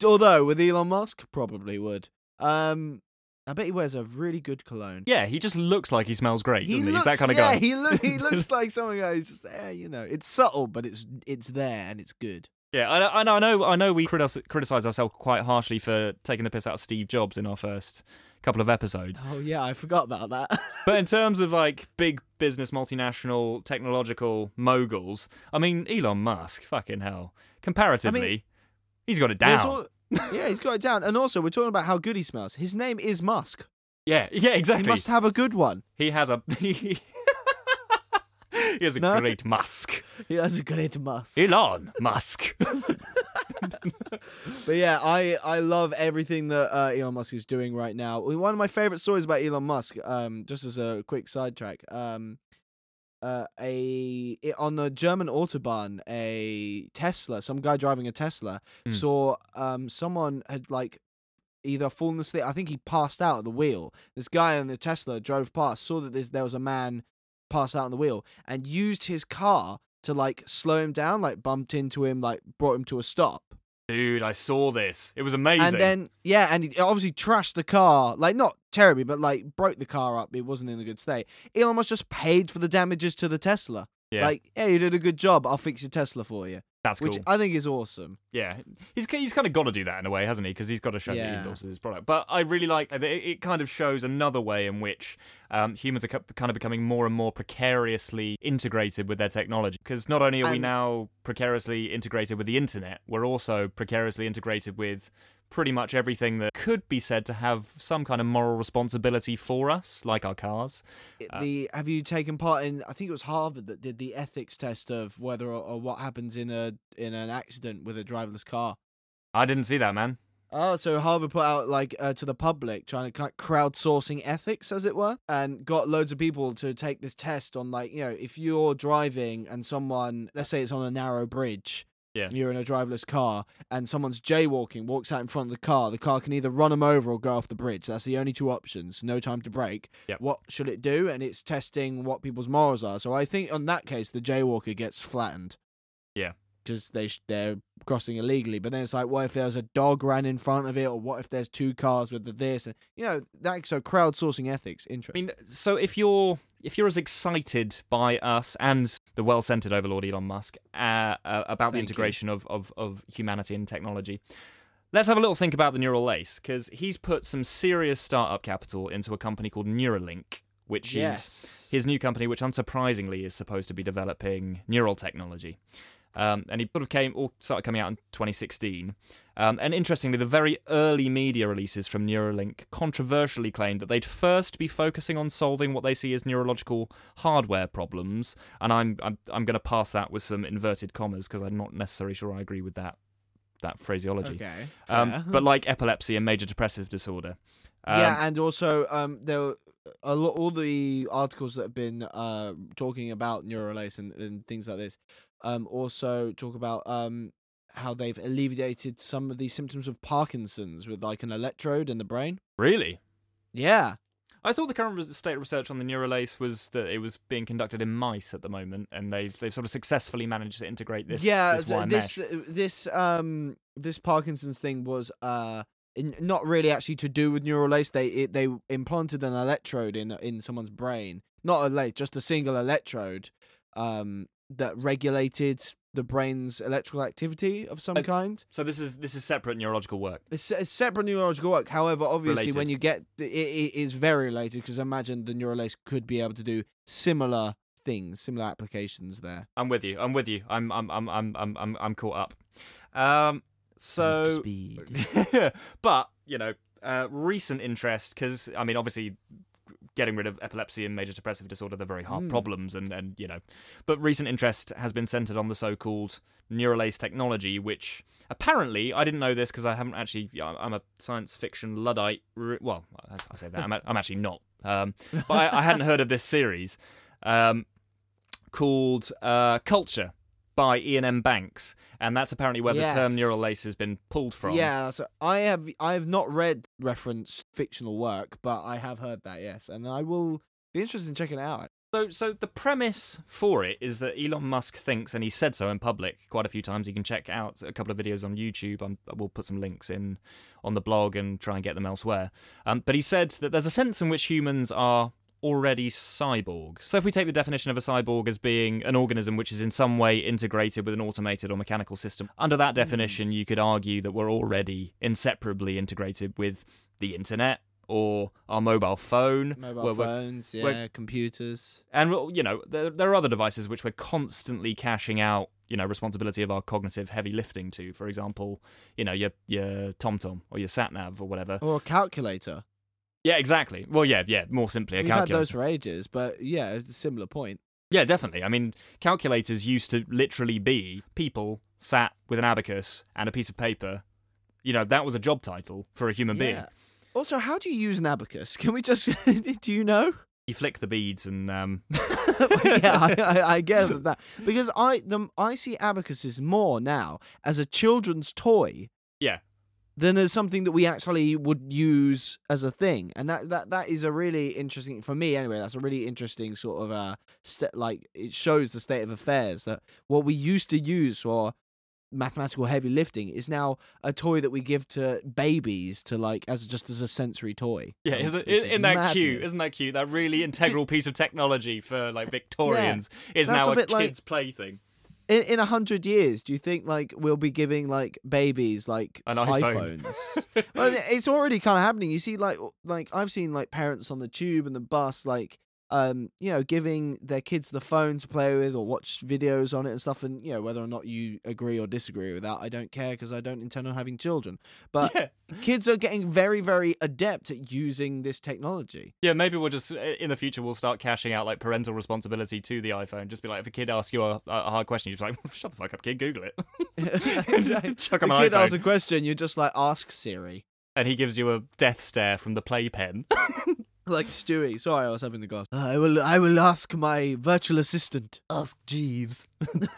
Although with Elon Musk, probably would. Um, I bet he wears a really good cologne. yeah, he just looks like he smells great, He doesn't he? looks, He's that kind of yeah, guy. he look, he looks like someone who's just, eh, you know, it's subtle, but it's it's there and it's good. Yeah, I, I know, I know, I know. We criticize ourselves quite harshly for taking the piss out of Steve Jobs in our first couple of episodes. Oh yeah, I forgot about that. But in terms of like big business, multinational, technological moguls, I mean, Elon Musk, fucking hell. Comparatively, he's got it down. yeah, he's got it down. And also, we're talking about how good he smells. His name is Musk. Yeah, yeah, exactly. He must have a good one. He has a. he has a No? great musk. He has a great Musk. Elon Musk. But yeah, I I love everything that uh, Elon Musk is doing right now. One of my favorite stories about Elon Musk, um, just as a quick sidetrack, um, uh, a i- on the German autobahn, a Tesla, some guy driving a Tesla Hmm. saw um someone had like either fallen asleep. I think he passed out at the wheel. This guy on the Tesla drove past, saw that there's, there was a man passed out on the wheel, and used his car to like slow him down, like bumped into him, like brought him to a stop. Dude, I saw this. It was amazing. And then yeah, and he obviously trashed the car, like not terribly, but like broke the car up. It wasn't in a good state. Elon Musk just paid for the damages to the Tesla. yeah, Like, yeah, you did a good job. I'll fix your Tesla for you, that's cool. which I think is awesome. Yeah, he's he's kind of got to do that in a way, hasn't he? Because he's got to show that he Yeah. endorses his product. But I really like it. It kind of shows another way in which um, humans are kind of becoming more and more precariously integrated with their technology. Because not only are we now precariously integrated with the internet, we're also precariously integrated with pretty much everything that could be said to have some kind of moral responsibility for us, like our cars. Uh, the have you taken part in? I think it was Harvard that did the ethics test of whether or, or what happens in a in an accident with a driverless car. I didn't see that, man. Oh, so Harvard put out like uh, to the public, trying to of crowdsourcing ethics, as it were, and got loads of people to take this test on like you know if you're driving and someone, let's say it's on a narrow bridge, Yeah. you're in a driverless car, and someone's jaywalking, walks out in front of the car, the car can either run them over or go off the bridge. That's the only two options. No time to brake. Yep. What should it do? And it's testing what people's morals are. So I think on that case, the jaywalker gets flattened. Yeah. Because they sh- they're crossing illegally, but then it's like, what if there's a dog ran in front of it, or what if there's two cars with the this, and you know that. So crowdsourcing ethics, interesting. I mean, so if you're if you're as excited by us and the well-centered overlord Elon Musk uh, uh, about the Thank you. integration of, of of humanity and technology, let's have a little think about the neural lace because he's put some serious startup capital into a company called Neuralink, which is his new company, which unsurprisingly is supposed to be developing neural technology. Um, and he sort of came, all started coming out in 2016. Um, and interestingly, the very early media releases from Neuralink controversially claimed that they'd first be focusing on solving what they see as neurological hardware problems. And I'm I'm, I'm going to pass that with some inverted commas because I'm not necessarily sure I agree with that that phraseology. Okay. Um, fair. but like epilepsy and major depressive disorder. Um, yeah, and also um, there were a lot, all the articles that have been uh talking about neural lace and, and things like this. Um, also talk about um how they've alleviated some of the symptoms of Parkinson's with like an electrode in the brain. really. Yeah. I thought the current state of research on the neural lace was that it was being conducted in mice at the moment, and they've they've sort of successfully managed to integrate this. yeah, this so this uh, this um this Parkinson's thing was uh in, not really actually to do with neural lace. They it, they implanted an electrode in in someone's brain, not a lace, just a single electrode, um that regulated the brain's electrical activity of some kind. So this is this is separate neurological work. It's, it's separate neurological work. However, obviously, when you get it, it is very related because imagine the neural lace could be able to do similar things, similar applications there. I'm with you. I'm with you. I'm I'm I'm I'm I'm I'm, I'm caught up. Um. So. speed. but you know, uh, recent interest because I mean, obviously, getting rid of epilepsy and major depressive disorder they're very hard Mm. problems, and and you know, but recent interest has been centered on the so-called neural lace technology, which apparently I didn't know this because I haven't actually. I'm a science fiction luddite. Well, I, I say that I'm, a- I'm actually not. Um, but I, I hadn't heard of this series um, called uh, Culture by Iain M. Banks, and that's apparently where the term neural lace has been pulled from. Yeah, so I have I have not read referenced fictional work, but I have heard that yes, and I will be interested in checking it out. So, so the premise for it is that Elon Musk thinks, and he said so in public quite a few times. You can check out a couple of videos on YouTube. I'm, we'll put some links in on the blog and try and get them elsewhere. Um, but he said that there's a sense in which humans are already cyborg. So, if we take the definition of a cyborg as being an organism which is in some way integrated with an automated or mechanical system, under that hmm. definition, you could argue that we're already inseparably integrated with the internet or our mobile phone. Mobile where we're- phones, yeah, we're- computers. and you know, there, there are other devices which we're constantly cashing out, you know, responsibility of our cognitive heavy lifting to. For example, you know, your your TomTom or your sat nav or whatever. Or a calculator. Yeah, exactly. Well, yeah, yeah. More simply, a calculator. We've had those for ages, but yeah, it's a similar point. Yeah, definitely. I mean, calculators used to literally be people sat with an abacus and a piece of paper. You know, that was a job title for a human being. Also, how do you use an abacus? Can we just do you know? You flick the beads and um, yeah, I, I, I get that because I the I see abacuses more now as a children's toy. Yeah. Than as something that we actually would use as a thing, and that that that is a really interesting for me anyway. That's a really interesting sort of uh, st- like it shows the state of affairs that what we used to use for mathematical heavy lifting is now a toy that we give to babies to like as just as a sensory toy. yeah, is it, which is isn't that cute? Isn't that cute? That really integral piece of technology for like Victorians is now a a, bit like- kid's plaything. In in a hundred years, do you think like we'll be giving like babies like An iPhone. iPhones? well, it's already kind of happening. You see, like like I've seen like parents on the tube and the bus, like um, you know, giving their kids the phone to play with or watch videos on it and stuff. And you know, whether or not you agree or disagree with that, I don't care because I don't intend on having children. But yeah. kids are getting very very adept at using this technology. Yeah, maybe we'll just in the future we'll start cashing out like parental responsibility to the iPhone. Just be like, if a kid asks you a, a hard question, you're just like, shut the fuck up, kid, Google it. Exactly. Chuck The kid iPhone, asks a question, you're just like ask Siri. and he gives you a death stare from the playpen. Like Stewie. Sorry, I was having the glass. I will. I will ask my virtual assistant. Ask Jeeves.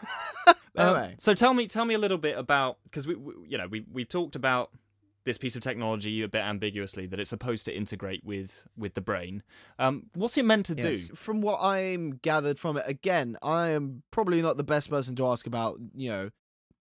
Anyway, so tell me, tell me a little bit about because we, we, you know, we we talked about this piece of technology a bit ambiguously that it's supposed to integrate with with the brain. Um, what's it meant to yes. do? from what I'm gathered from it, again, I am probably not the best person to ask about. You know,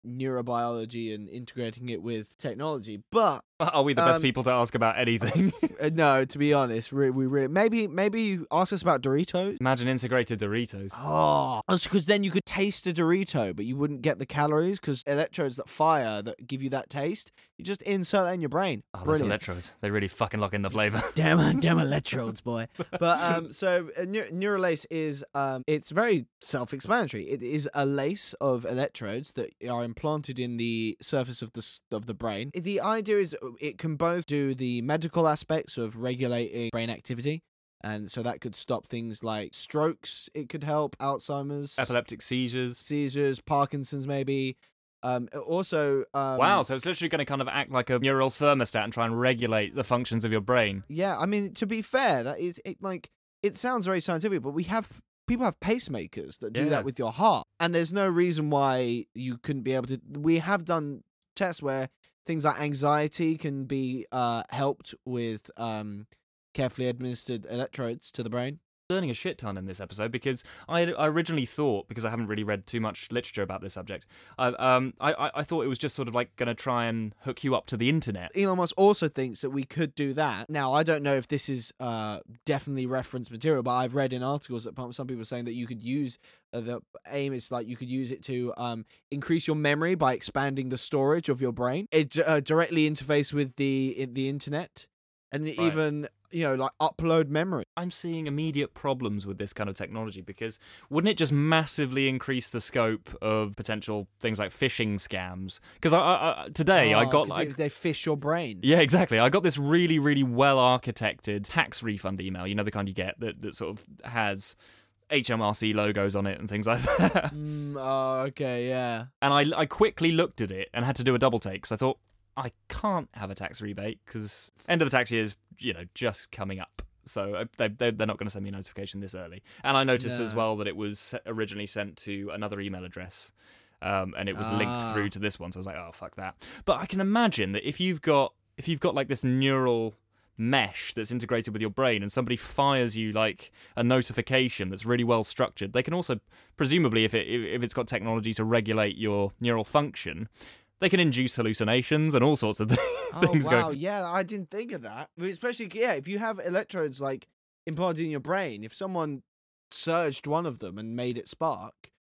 neurobiology and integrating it with technology, but Are we the best Um, people to ask about anything? uh, no, to be honest, we, we really maybe maybe you ask us about Doritos. Imagine integrated Doritos. Oh, because then you could taste a Dorito, but you wouldn't get the calories because electrodes that fire that give you that taste. You just insert that in your brain. Oh, those Brilliant. electrodes. They really fucking lock in the flavour. damn damn electrodes boy but um so uh, neural lace is um it's very self-explanatory it is a lace of electrodes that are implanted in the surface of the of the brain the idea is it can both do the medical aspects of regulating brain activity and so that could stop things like strokes it could help alzheimer's Epileptic seizures. seizures parkinson's maybe Um, also, um, wow, so it's literally going to kind of act like a neural thermostat and try and regulate the functions of your brain. Yeah, I mean, to be fair, that is it. Like, it sounds very scientific, but we have people have pacemakers that do Yeah. that with your heart, and there's no reason why you couldn't be able to. We have done tests where things like anxiety can be uh, helped with um, carefully administered electrodes to the brain. Learning a shit ton in this episode because I, I originally thought because I haven't really read too much literature about this subject. I um I I, thought it was just sort of like going to try and hook you up to the internet. Elon Musk also thinks that we could do that. Now, I don't know if this is uh, definitely reference material, but I've read in articles that some people are saying that you could use uh, the aim is like you could use it to um, increase your memory by expanding the storage of your brain. It uh, directly interface with the the internet, and Right. even you know like upload memory. I'm seeing immediate problems with this kind of technology because wouldn't it just massively increase the scope of potential things like phishing scams? Because I, I, I today I Oh, got like they fish your brain. Yeah, exactly. I got this really, really well architected tax refund email. You know, the kind you get that, that sort of has HMRC logos on it and things like that. Mm, oh, okay, yeah. and I, I quickly looked at it and had to do a double take because I thought, I can't have a tax rebate because end of the tax year is, you know, just coming up. So uh, they, they, they're not going to send me a notification this early. And I noticed as well that it was originally sent to another email address. Um, and it was Ah. linked through to this one, so I was like, "Oh fuck that!" But I can imagine that if you've got if you've got like this neural mesh that's integrated with your brain, and somebody fires you like a notification that's really well structured, they can also presumably, if it if it's got technology to regulate your neural function, they can induce hallucinations and all sorts of things. Oh things wow, going. yeah, I didn't think of that. Especially yeah, if you have electrodes like implanted in your brain, if someone surged one of them and made it spark,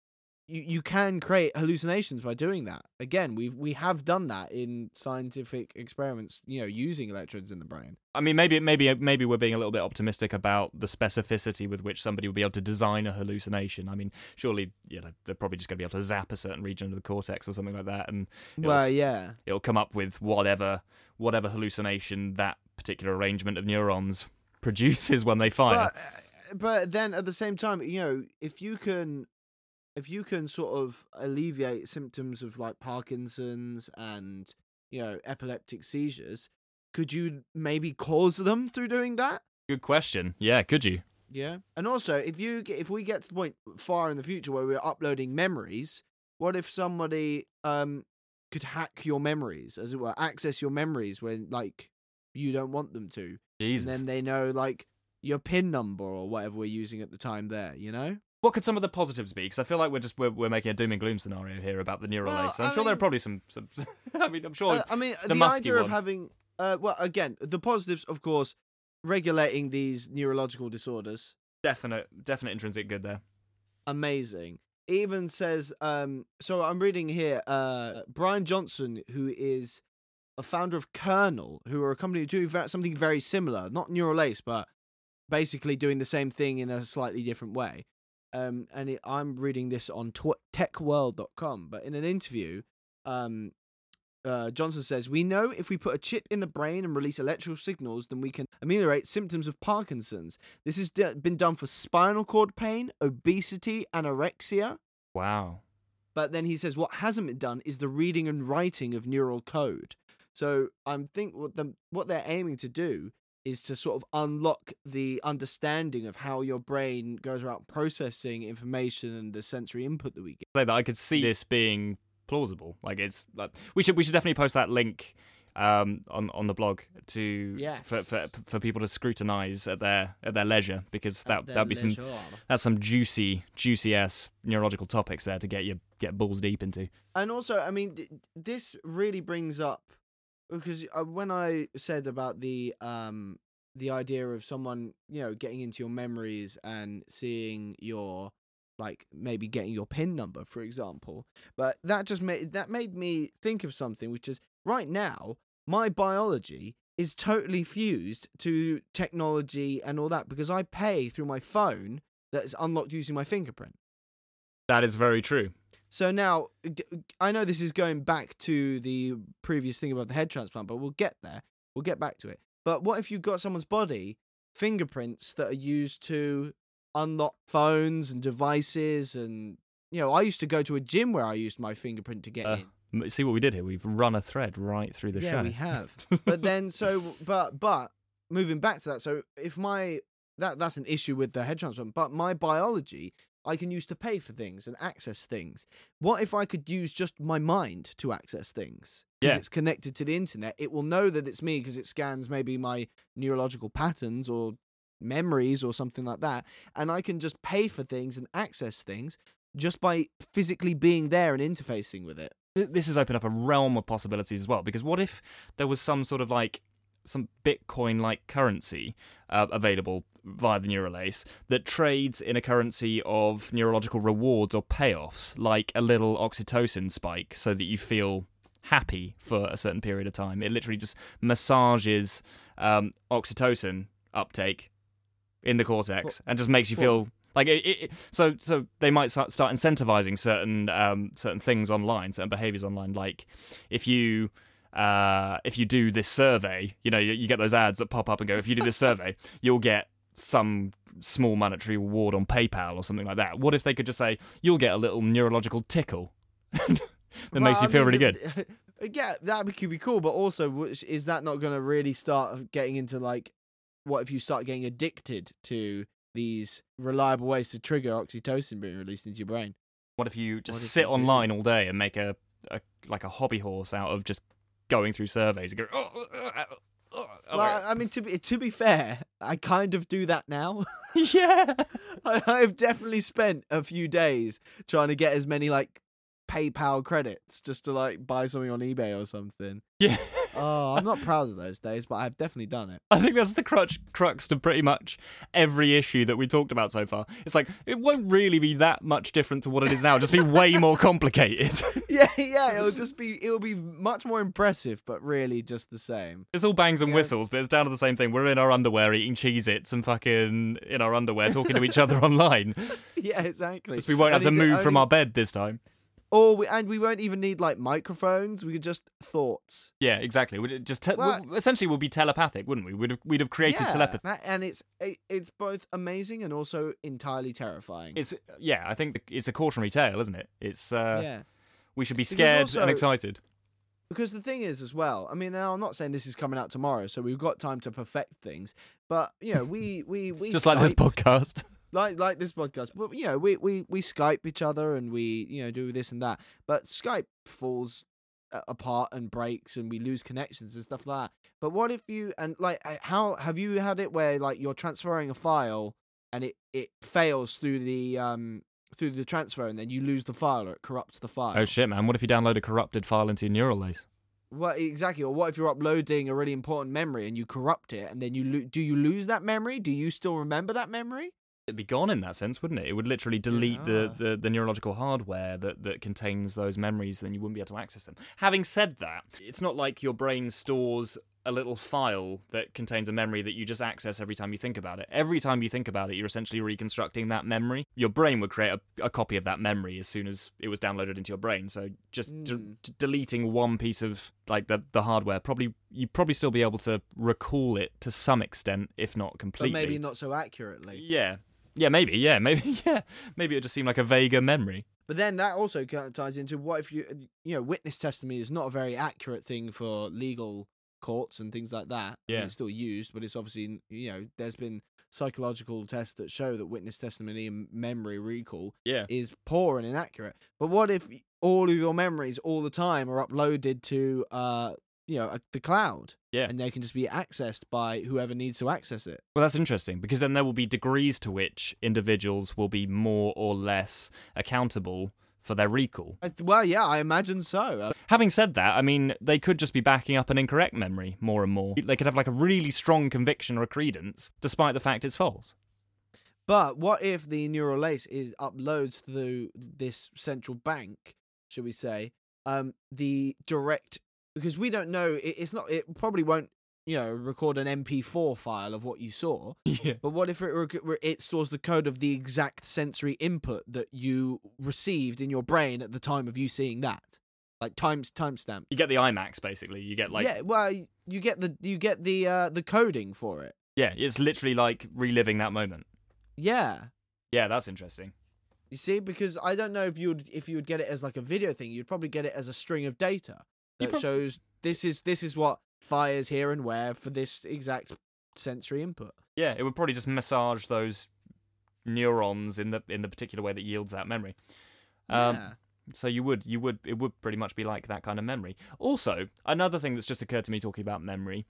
you you can create hallucinations by doing that. Again, we we have done that in scientific experiments, you know, using electrodes in the brain. I mean, maybe maybe maybe we're being a little bit optimistic about the specificity with which somebody will be able to design a hallucination. I mean, surely you know they're probably just going to be able to zap a certain region of the cortex or something like that, and Well, yeah. it'll come up with whatever whatever hallucination that particular arrangement of neurons produces when they fire. But uh, but then at the same time, you know, if you can if you can sort of alleviate symptoms of like Parkinson's and you know epileptic seizures, could you maybe cause them through doing that? Good question. Yeah, could you? Yeah. And also, if you get, if we get to the point far in the future where we're uploading memories, what if somebody um could hack your memories, as it were, access your memories when like you don't want them to, Jesus. and then they know like your pin number or whatever we're using at the time there, you know? What could some of the positives be? Because I feel like we're just we're, we're making a doom and gloom scenario here about the neural Well, lace. I'm I sure there are probably some. some I mean, I'm sure. Uh, I mean, the the, idea of having, uh, well, again, the positives, of course, regulating these neurological disorders, definite, definite intrinsic good there. amazing. Even says, um, so I'm reading here, uh, Bryan Johnson, who is a founder of Kernel, who are a company doing something very similar, not neural lace, but basically doing the same thing in a slightly different way. Um, and it, I'm reading this on tw- techworld.com, but in an interview, um, uh, Johnson says, We know if we put a chip in the brain and release electrical signals, then we can ameliorate symptoms of Parkinson's. This has d- been done for spinal cord pain, obesity, anorexia. Wow. But then he says, What hasn't been done is the reading and writing of neural code. So I'm think what the what they're aiming to do is to sort of unlock the understanding of how your brain goes around processing information and the sensory input that we get. That I could see this being plausible. Like it's like we should we should definitely post that link um on on the blog to for, for for people to scrutinize at their at their leisure because that that'd be some that's some juicy juicy ass neurological topics there to get you get balls deep into. And also, I mean, th- this really brings up because uh, when I said about the um the idea of someone you know getting into your memories and seeing your like maybe getting your pin number for example but that just made that made me think of something which is right now my biology is totally fused to technology and all that because I pay through my phone that is unlocked using my fingerprint That is very true. So now, I know this is going back to the previous thing about the head transplant, but we'll get there. We'll get back to it. But what if you've got someone's body fingerprints that are used to unlock phones and devices? And, you know, I used to go to a gym where I used my fingerprint to get Uh, in. See what we did here? We've run a thread right through the show. yeah, show. we have. but then, so, but, but moving back to that, so if my that that's an issue with the head transplant, but my biology I can use to pay for things and access things. What if I could use just my mind to access things? Because Yeah. it's connected to the internet. It will know that it's me because it scans maybe my neurological patterns or memories or something like that, and I can just pay for things and access things just by physically being there and interfacing with it. This has opened up a realm of possibilities as well. Because what if there was some sort of like some Bitcoin like currency uh, available via the neural lace that trades in a currency of neurological rewards or payoffs, like a little oxytocin spike, so that you feel happy for a certain period of time. It literally just massages um, oxytocin uptake in the cortex and just makes you feel like it, it, so so they might start, start incentivizing certain um, certain things online certain behaviors online like if you uh, if you do this survey you know you, you get those ads that pop up and go if you do this survey you'll get some small monetary reward on PayPal or something like that what if they could just say you'll get a little neurological tickle that Well, makes you I feel mean, really good Yeah, that could be cool, but also, which- is that not going to really start getting into like, what if you start getting addicted to these reliable ways to trigger oxytocin being released into your brain? What if you just What sit you do? online all day and make a, a like a hobby horse out of just going through surveys and go? Oh, oh, oh, oh, oh, oh, oh Well, oh. I mean, to be to be fair, I kind of do that now. yeah. I, I've definitely spent a few days trying to get as many like PayPal credits just to like buy something on eBay or something. Yeah. Oh, I'm not proud of those days, but I've definitely done it. I think that's the crutch, crux to pretty much every issue that we talked about so far. It's like it won't really be that much different to what it is now. Just be way more complicated. Yeah, yeah, it'll just be it'll be much more impressive, but really just the same. It's all bangs and Yeah. whistles, but it's down to the same thing. We're in our underwear eating Cheez-Its and fucking in our underwear talking to each other online. Yeah, exactly. Just we won't have to Only move from our bed this time. Or we, and we won't even need like microphones. We could just thoughts. Yeah, exactly. We'd just te- Well- we- essentially we'll be telepathic, wouldn't we? We'd have, we'd have created yeah, telepathy. that- and it's it, it's both amazing and also entirely terrifying. It's yeah, I think it's a cautionary tale, isn't it? It's uh, yeah. we should be scared also- and excited. Because the thing is, as well, I mean, now I'm not saying this is coming out tomorrow, so we've got time to perfect things. But you know, we we we Just like this podcast. Like like this podcast. But you know, we we we Skype each other and we you know do this and that. But Skype falls apart and breaks, and we lose connections and stuff like that. But what if you and like how have you had it where like you're transferring a file and it it fails through the um through the transfer and then you lose the file or it corrupts the file. Oh shit, man! What if you download a corrupted file into your neural lace? What exactly? Or what if you're uploading a really important memory and you corrupt it, and then you lo- do you lose that memory? Do you still remember that memory? It'd be gone in that sense, wouldn't it? It would literally delete the, Yeah. the, the neurological hardware that, that contains those memories, then you wouldn't be able to access them. Having said that, it's not like your brain stores a little file that contains a memory that you just access every time you think about it. Every time you think about it, you're essentially reconstructing that memory. Your brain would create a, a copy of that memory as soon as it was downloaded into your brain. So just de- Mm. d- deleting one piece of like the, the hardware, probably you'd probably still be able to recall it to some extent, if not completely. But maybe not so accurately. Yeah. Yeah, maybe. Yeah, maybe. Yeah, maybe it just seemed like a vaguer memory. But then that also kind of ties into what if you you know witness testimony is not a very accurate thing for legal courts and things like that. I mean, Yeah. it's still used, but it's obviously you know there's been psychological tests that show that witness testimony and memory recall Yeah. is poor and inaccurate. But what if all of your memories all the time are uploaded to uh you know a, the cloud? Yeah. and they can just be accessed by whoever needs to access it. Well, that's interesting because then there will be degrees to which individuals will be more or less accountable for their recall. Th- well, yeah, I imagine so. Uh, Having said that, I mean, they could just be backing up an incorrect memory more and more. They could have like a really strong conviction or a credence despite the fact it's false. But what if the neural lace is uploads through this central bank, should we say, um, the direct because we don't know it, it's not it probably won't you know record an MP4 file of what you saw. Yeah. But what if it rec- it stores the code of the exact sensory input that you received in your brain at the time of you seeing that, like times timestamp. You get the IMAX basically. You get like yeah, well, you get the you get the uh, the coding for it. yeah, it's literally like reliving that moment. Yeah. Yeah, that's interesting. You see, because I don't know if you would if you would get it as like a video thing, you'd probably get it as a string of data that prob- shows this is this is what fires here and where for this exact sensory input. Yeah, it would probably just massage those neurons in the in the particular way that yields out memory. Um, yeah. So you would you would it would pretty much be like that kind of memory. Also, another thing that's just occurred to me talking about memory.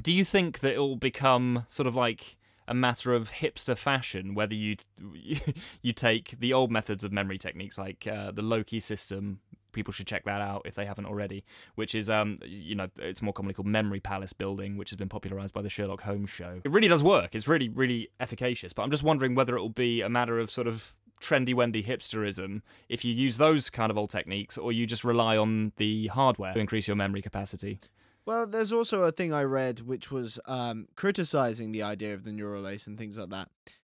Do you think that it will become sort of like a matter of hipster fashion whether you you take the old methods of memory techniques like uh, the loci system people should check that out if they haven't already which is um you know it's more commonly called memory palace building which has been popularized by the Sherlock Holmes show. It really does work. It's really really efficacious but I'm just wondering whether it will be a matter of sort of trendy wendy hipsterism if you use those kind of old techniques or you just rely on the hardware to increase your memory capacity. Well, there's also a thing I read which was um, criticizing the idea of the neural lace and things like that,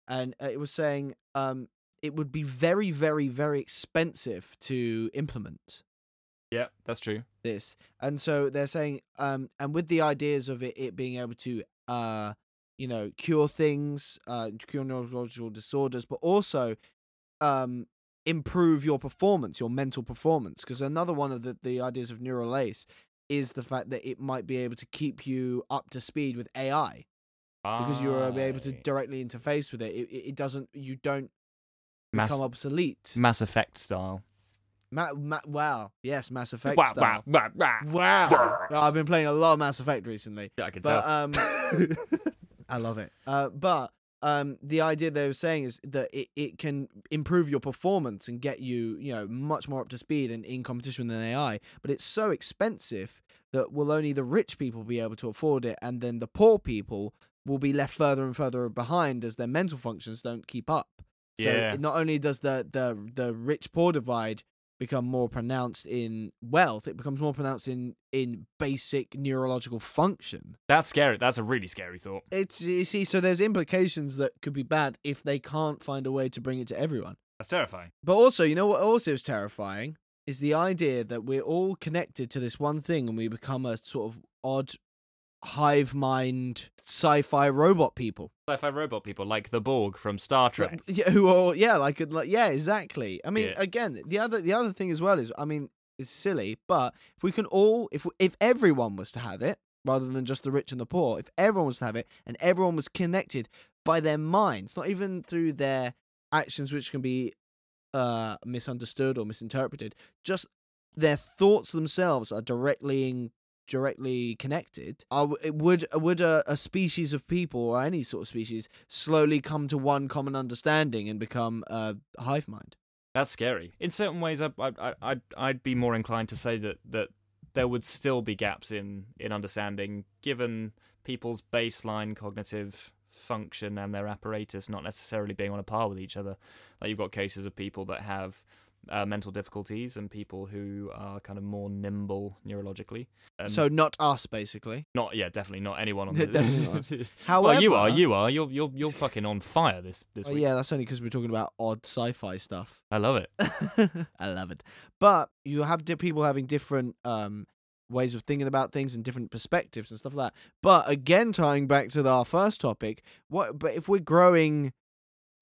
and uh, it was saying um, it would be very, very, very expensive to implement yeah that's true. this, and so they're saying, um, and with the ideas of it, it being able to, uh, you know, cure things, uh, cure neurological disorders, but also, um, improve your performance, your mental performance, because another one of the the ideas of neural lace is the fact that it might be able to keep you up to speed with AI because you're able to directly interface with it. It, it it doesn't, you don't Mass, become obsolete. Mass Effect style Ma- ma- wow, yes, Mass Effect Wah, style. wah, wah, wah. Wow, Oh, I've been playing a lot of Mass Effect recently, Yeah, I can but tell. um, I love it. Uh, but um, the idea they were saying is that it, it can improve your performance and get you, you know, much more up to speed and in competition with an AI. But it's so expensive that will only the rich people be able to afford it, and then the poor people will be left further and further behind as their mental functions don't keep up. So Yeah. not only does the the the rich poor divide become more pronounced in wealth, it becomes more pronounced in in basic neurological function. That's scary. That's a really scary thought. It's you see, so there's implications that could be bad if they can't find a way to bring it to everyone. That's terrifying. But also, you know what also is terrifying is the idea that we're all connected to this one thing and we become a sort of odd hive mind sci-fi robot people. Sci-fi robot people like the Borg from Star Trek. Yeah, who are yeah, like like yeah, exactly. I mean, Yeah. again, the other the other thing as well is, I mean, it's silly, but if we can all, if if everyone was to have it, rather than just the rich and the poor, if everyone was to have it, and everyone was connected by their minds, not even through their actions, which can be uh misunderstood or misinterpreted, just their thoughts themselves are directly in, directly connected. Are, would uh, would a, a species of people or any sort of species slowly come to one common understanding and become a hive mind? That's scary. In certain ways, I, I, I, I'd, I'd be more inclined to say that, that there would still be gaps in, in understanding, given people's baseline cognitive function and their apparatus not necessarily being on a par with each other. Like you've got cases of people that have uh, mental difficulties and people who are kind of more nimble neurologically. And so not us, basically. not, yeah, definitely not anyone on the. definitely not us. well, you are, you are, you're, you're, you're fucking on fire this this Oh, week. yeah, that's only because we're talking about odd sci-fi stuff. I love it. I love it. But you have di- people having different um, ways of thinking about things and different perspectives and stuff like that. But again, tying back to the, our first topic, what? But if we're growing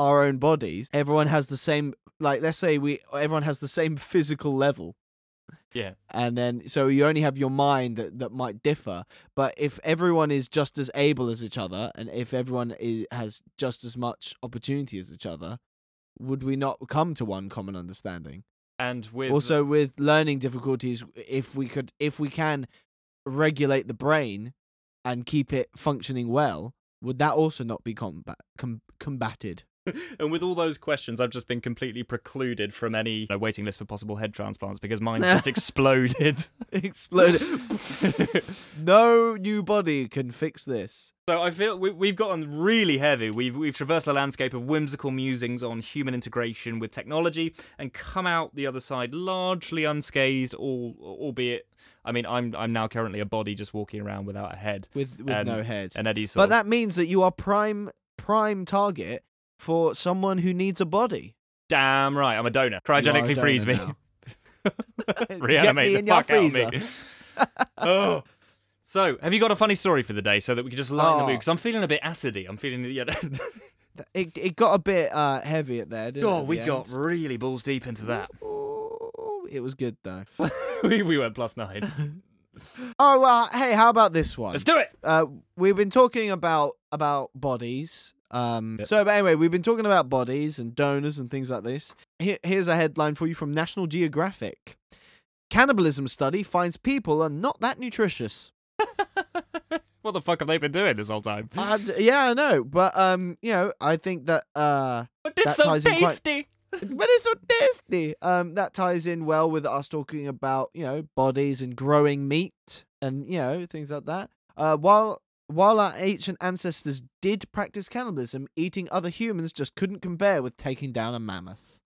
our own bodies, everyone has the same. Like, let's say we everyone has the same physical level. Yeah. And then, so you only have your mind that, that might differ. But if everyone is just as able as each other, and if everyone is, has just as much opportunity as each other, would we not come to one common understanding? And with also with learning difficulties if we could if we can regulate the brain and keep it functioning well would that also not be combat com- combated and with all those questions, I've just been completely precluded from any you know, waiting list for possible head transplants because mine just exploded. exploded no new body can fix this So I feel we, we've gotten really heavy. We've we've traversed the landscape of whimsical musings on human integration with technology and come out the other side largely unscathed, all albeit. I mean, I'm I'm now currently a body just walking around without a head, with with And- no head and Eddy's. but that means that you are prime prime target for someone who needs a body damn right, I'm a donor. Are a Cryogenically freeze me, reanimate Get me the in your fuck out of freezer. me. oh. So, have you got a funny story for the day so that we can just lighten the Oh. mood? Because I'm feeling a bit acidy. I'm feeling, yeah, It it got a bit uh, heavy at there. Didn't it, Oh, we the got end? really balls deep into that. Ooh, it was good though. we, we went plus nine. Oh well, hey, how about this one? Let's do it. uh, we've been talking about about bodies. Um, Yep. So, but anyway, we've been talking about bodies and donors and things like this. Here, here's a headline for you from National Geographic: Cannibalism study finds people are not that nutritious. What the fuck have they been doing this whole time? Uh, yeah, I know, but um, you know, I think that uh, But it's that so ties in quite- tasty. but it's so tasty. Um, that ties in well with us talking about you know bodies and growing meat and you know things like that. Uh, while while our ancient ancestors did practice cannibalism, eating other humans just couldn't compare with taking down a mammoth.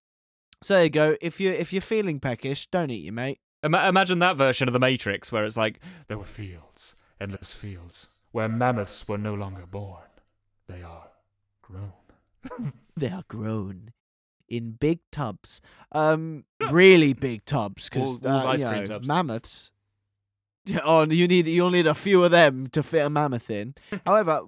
So there you go. If you're if you're feeling peckish, don't eat your mate. Ima- imagine that version of the Matrix where it's like, There were fields, endless fields, where mammoths were no longer born. They are grown. They are grown in big tubs, um, really big tubs, because uh, ice you cream know, tubs. mammoths. Oh, you need you'll need a few of them to fit a mammoth in. However,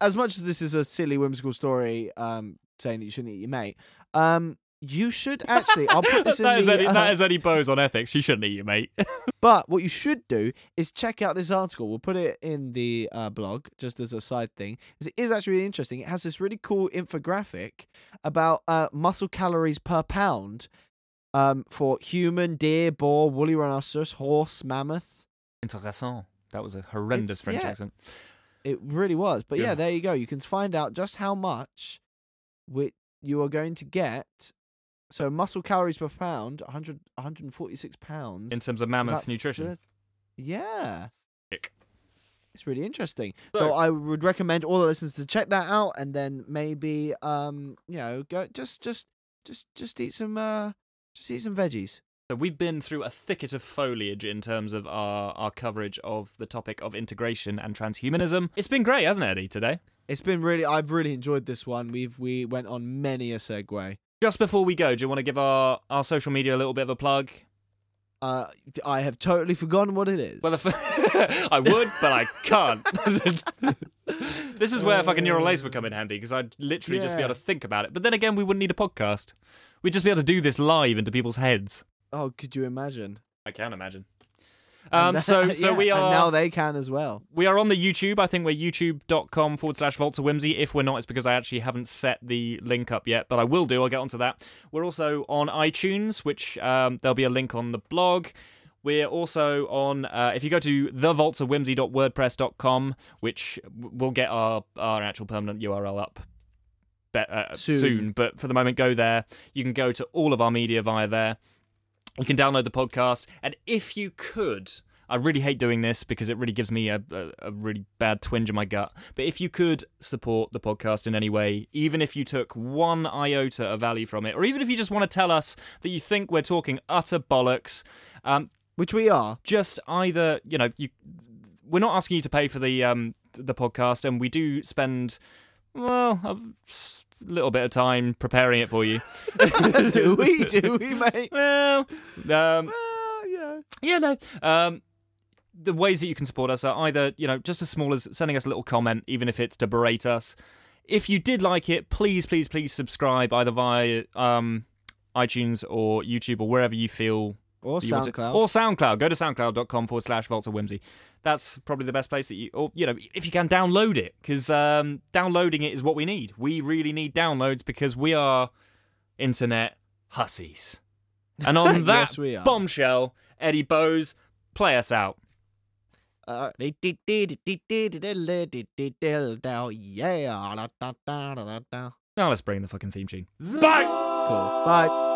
as much as this is a silly whimsical story, um, saying that you shouldn't eat your mate, um, you should actually. I'll put this in that, is the. Eddy, uh, that is Eddy on ethics. You shouldn't eat your mate. But what you should do is check out this article. We'll put it in the uh, blog just as a side thing. It is actually really interesting. It has this really cool infographic about uh, muscle calories per pound um, for human, deer, boar, woolly rhinoceros, horse, mammoth. Intéressant. That was a horrendous It's- French yeah. accent. It really was. But yeah, Yeah. there you go. You can find out just how much wi- you are going to get. So muscle calories per pound, 100, 146 pounds. In terms of mammoth About nutrition. Yeah. Sick. It's really interesting. So, So- I would recommend all the listeners to check that out and then maybe um you know go just just just just eat some uh just eat some veggies. So we've been through a thicket of foliage in terms of our, our coverage of the topic of integration and transhumanism. It's been great, hasn't it, Eddy, today? It's been really I've really enjoyed this one. We've we went on many a segue. Just before we go, do you want to give our, our social media a little bit of a plug? Uh I have totally forgotten what it is. Well, if, I would, but I can't. this is where fucking neural lace would come in handy because I'd literally just be able to think about it. But then again, we wouldn't need a podcast. We'd just be able to do this live into people's heads. Oh, could you imagine? I can imagine. Um, that- so, so yeah, we and are now they can as well. we are on the YouTube. I think we're youtube.com forward slash Vaults of Whimsy. If we're not, it's because I actually haven't set the link up yet, but I will do. I'll get onto that. We're also on iTunes, which um, there'll be a link on the blog. We're also on, uh, if you go to thevaultsofwhimsy.wordpress.com, which w- we'll get our, our actual permanent URL up be- uh, Soon. soon, but for the moment, go there. You can go to all of our media via there. You can download the podcast, and if you could, I really hate doing this because it really gives me a, a, a really bad twinge in my gut. But if you could support the podcast in any way, even if you took one iota of value from it, or even if you just want to tell us that you think we're talking utter bollocks, um, Which we are. just either you know you we're not asking you to pay for the um the podcast and we do spend well s- little bit of time preparing it for you do we? Do we, mate? well um Ah, yeah. yeah no um the ways that you can support us are either you know just as small as sending us a little comment even if it's to berate us if you did like it please please please subscribe either via um iTunes or YouTube or wherever you feel Or you want to- SoundCloud. or SoundCloud. Go to soundcloud.com forward slash Vaults of Whimsy. That's probably the best place that you, or, you know, if you can download it, because um, downloading it is what we need. We really need downloads because we are internet hussies. And on that Yes, we are. bombshell, Eddy Bose, play us out. Uh, yeah. Now let's bring in the fucking theme tune. Bye! Cool. Bye.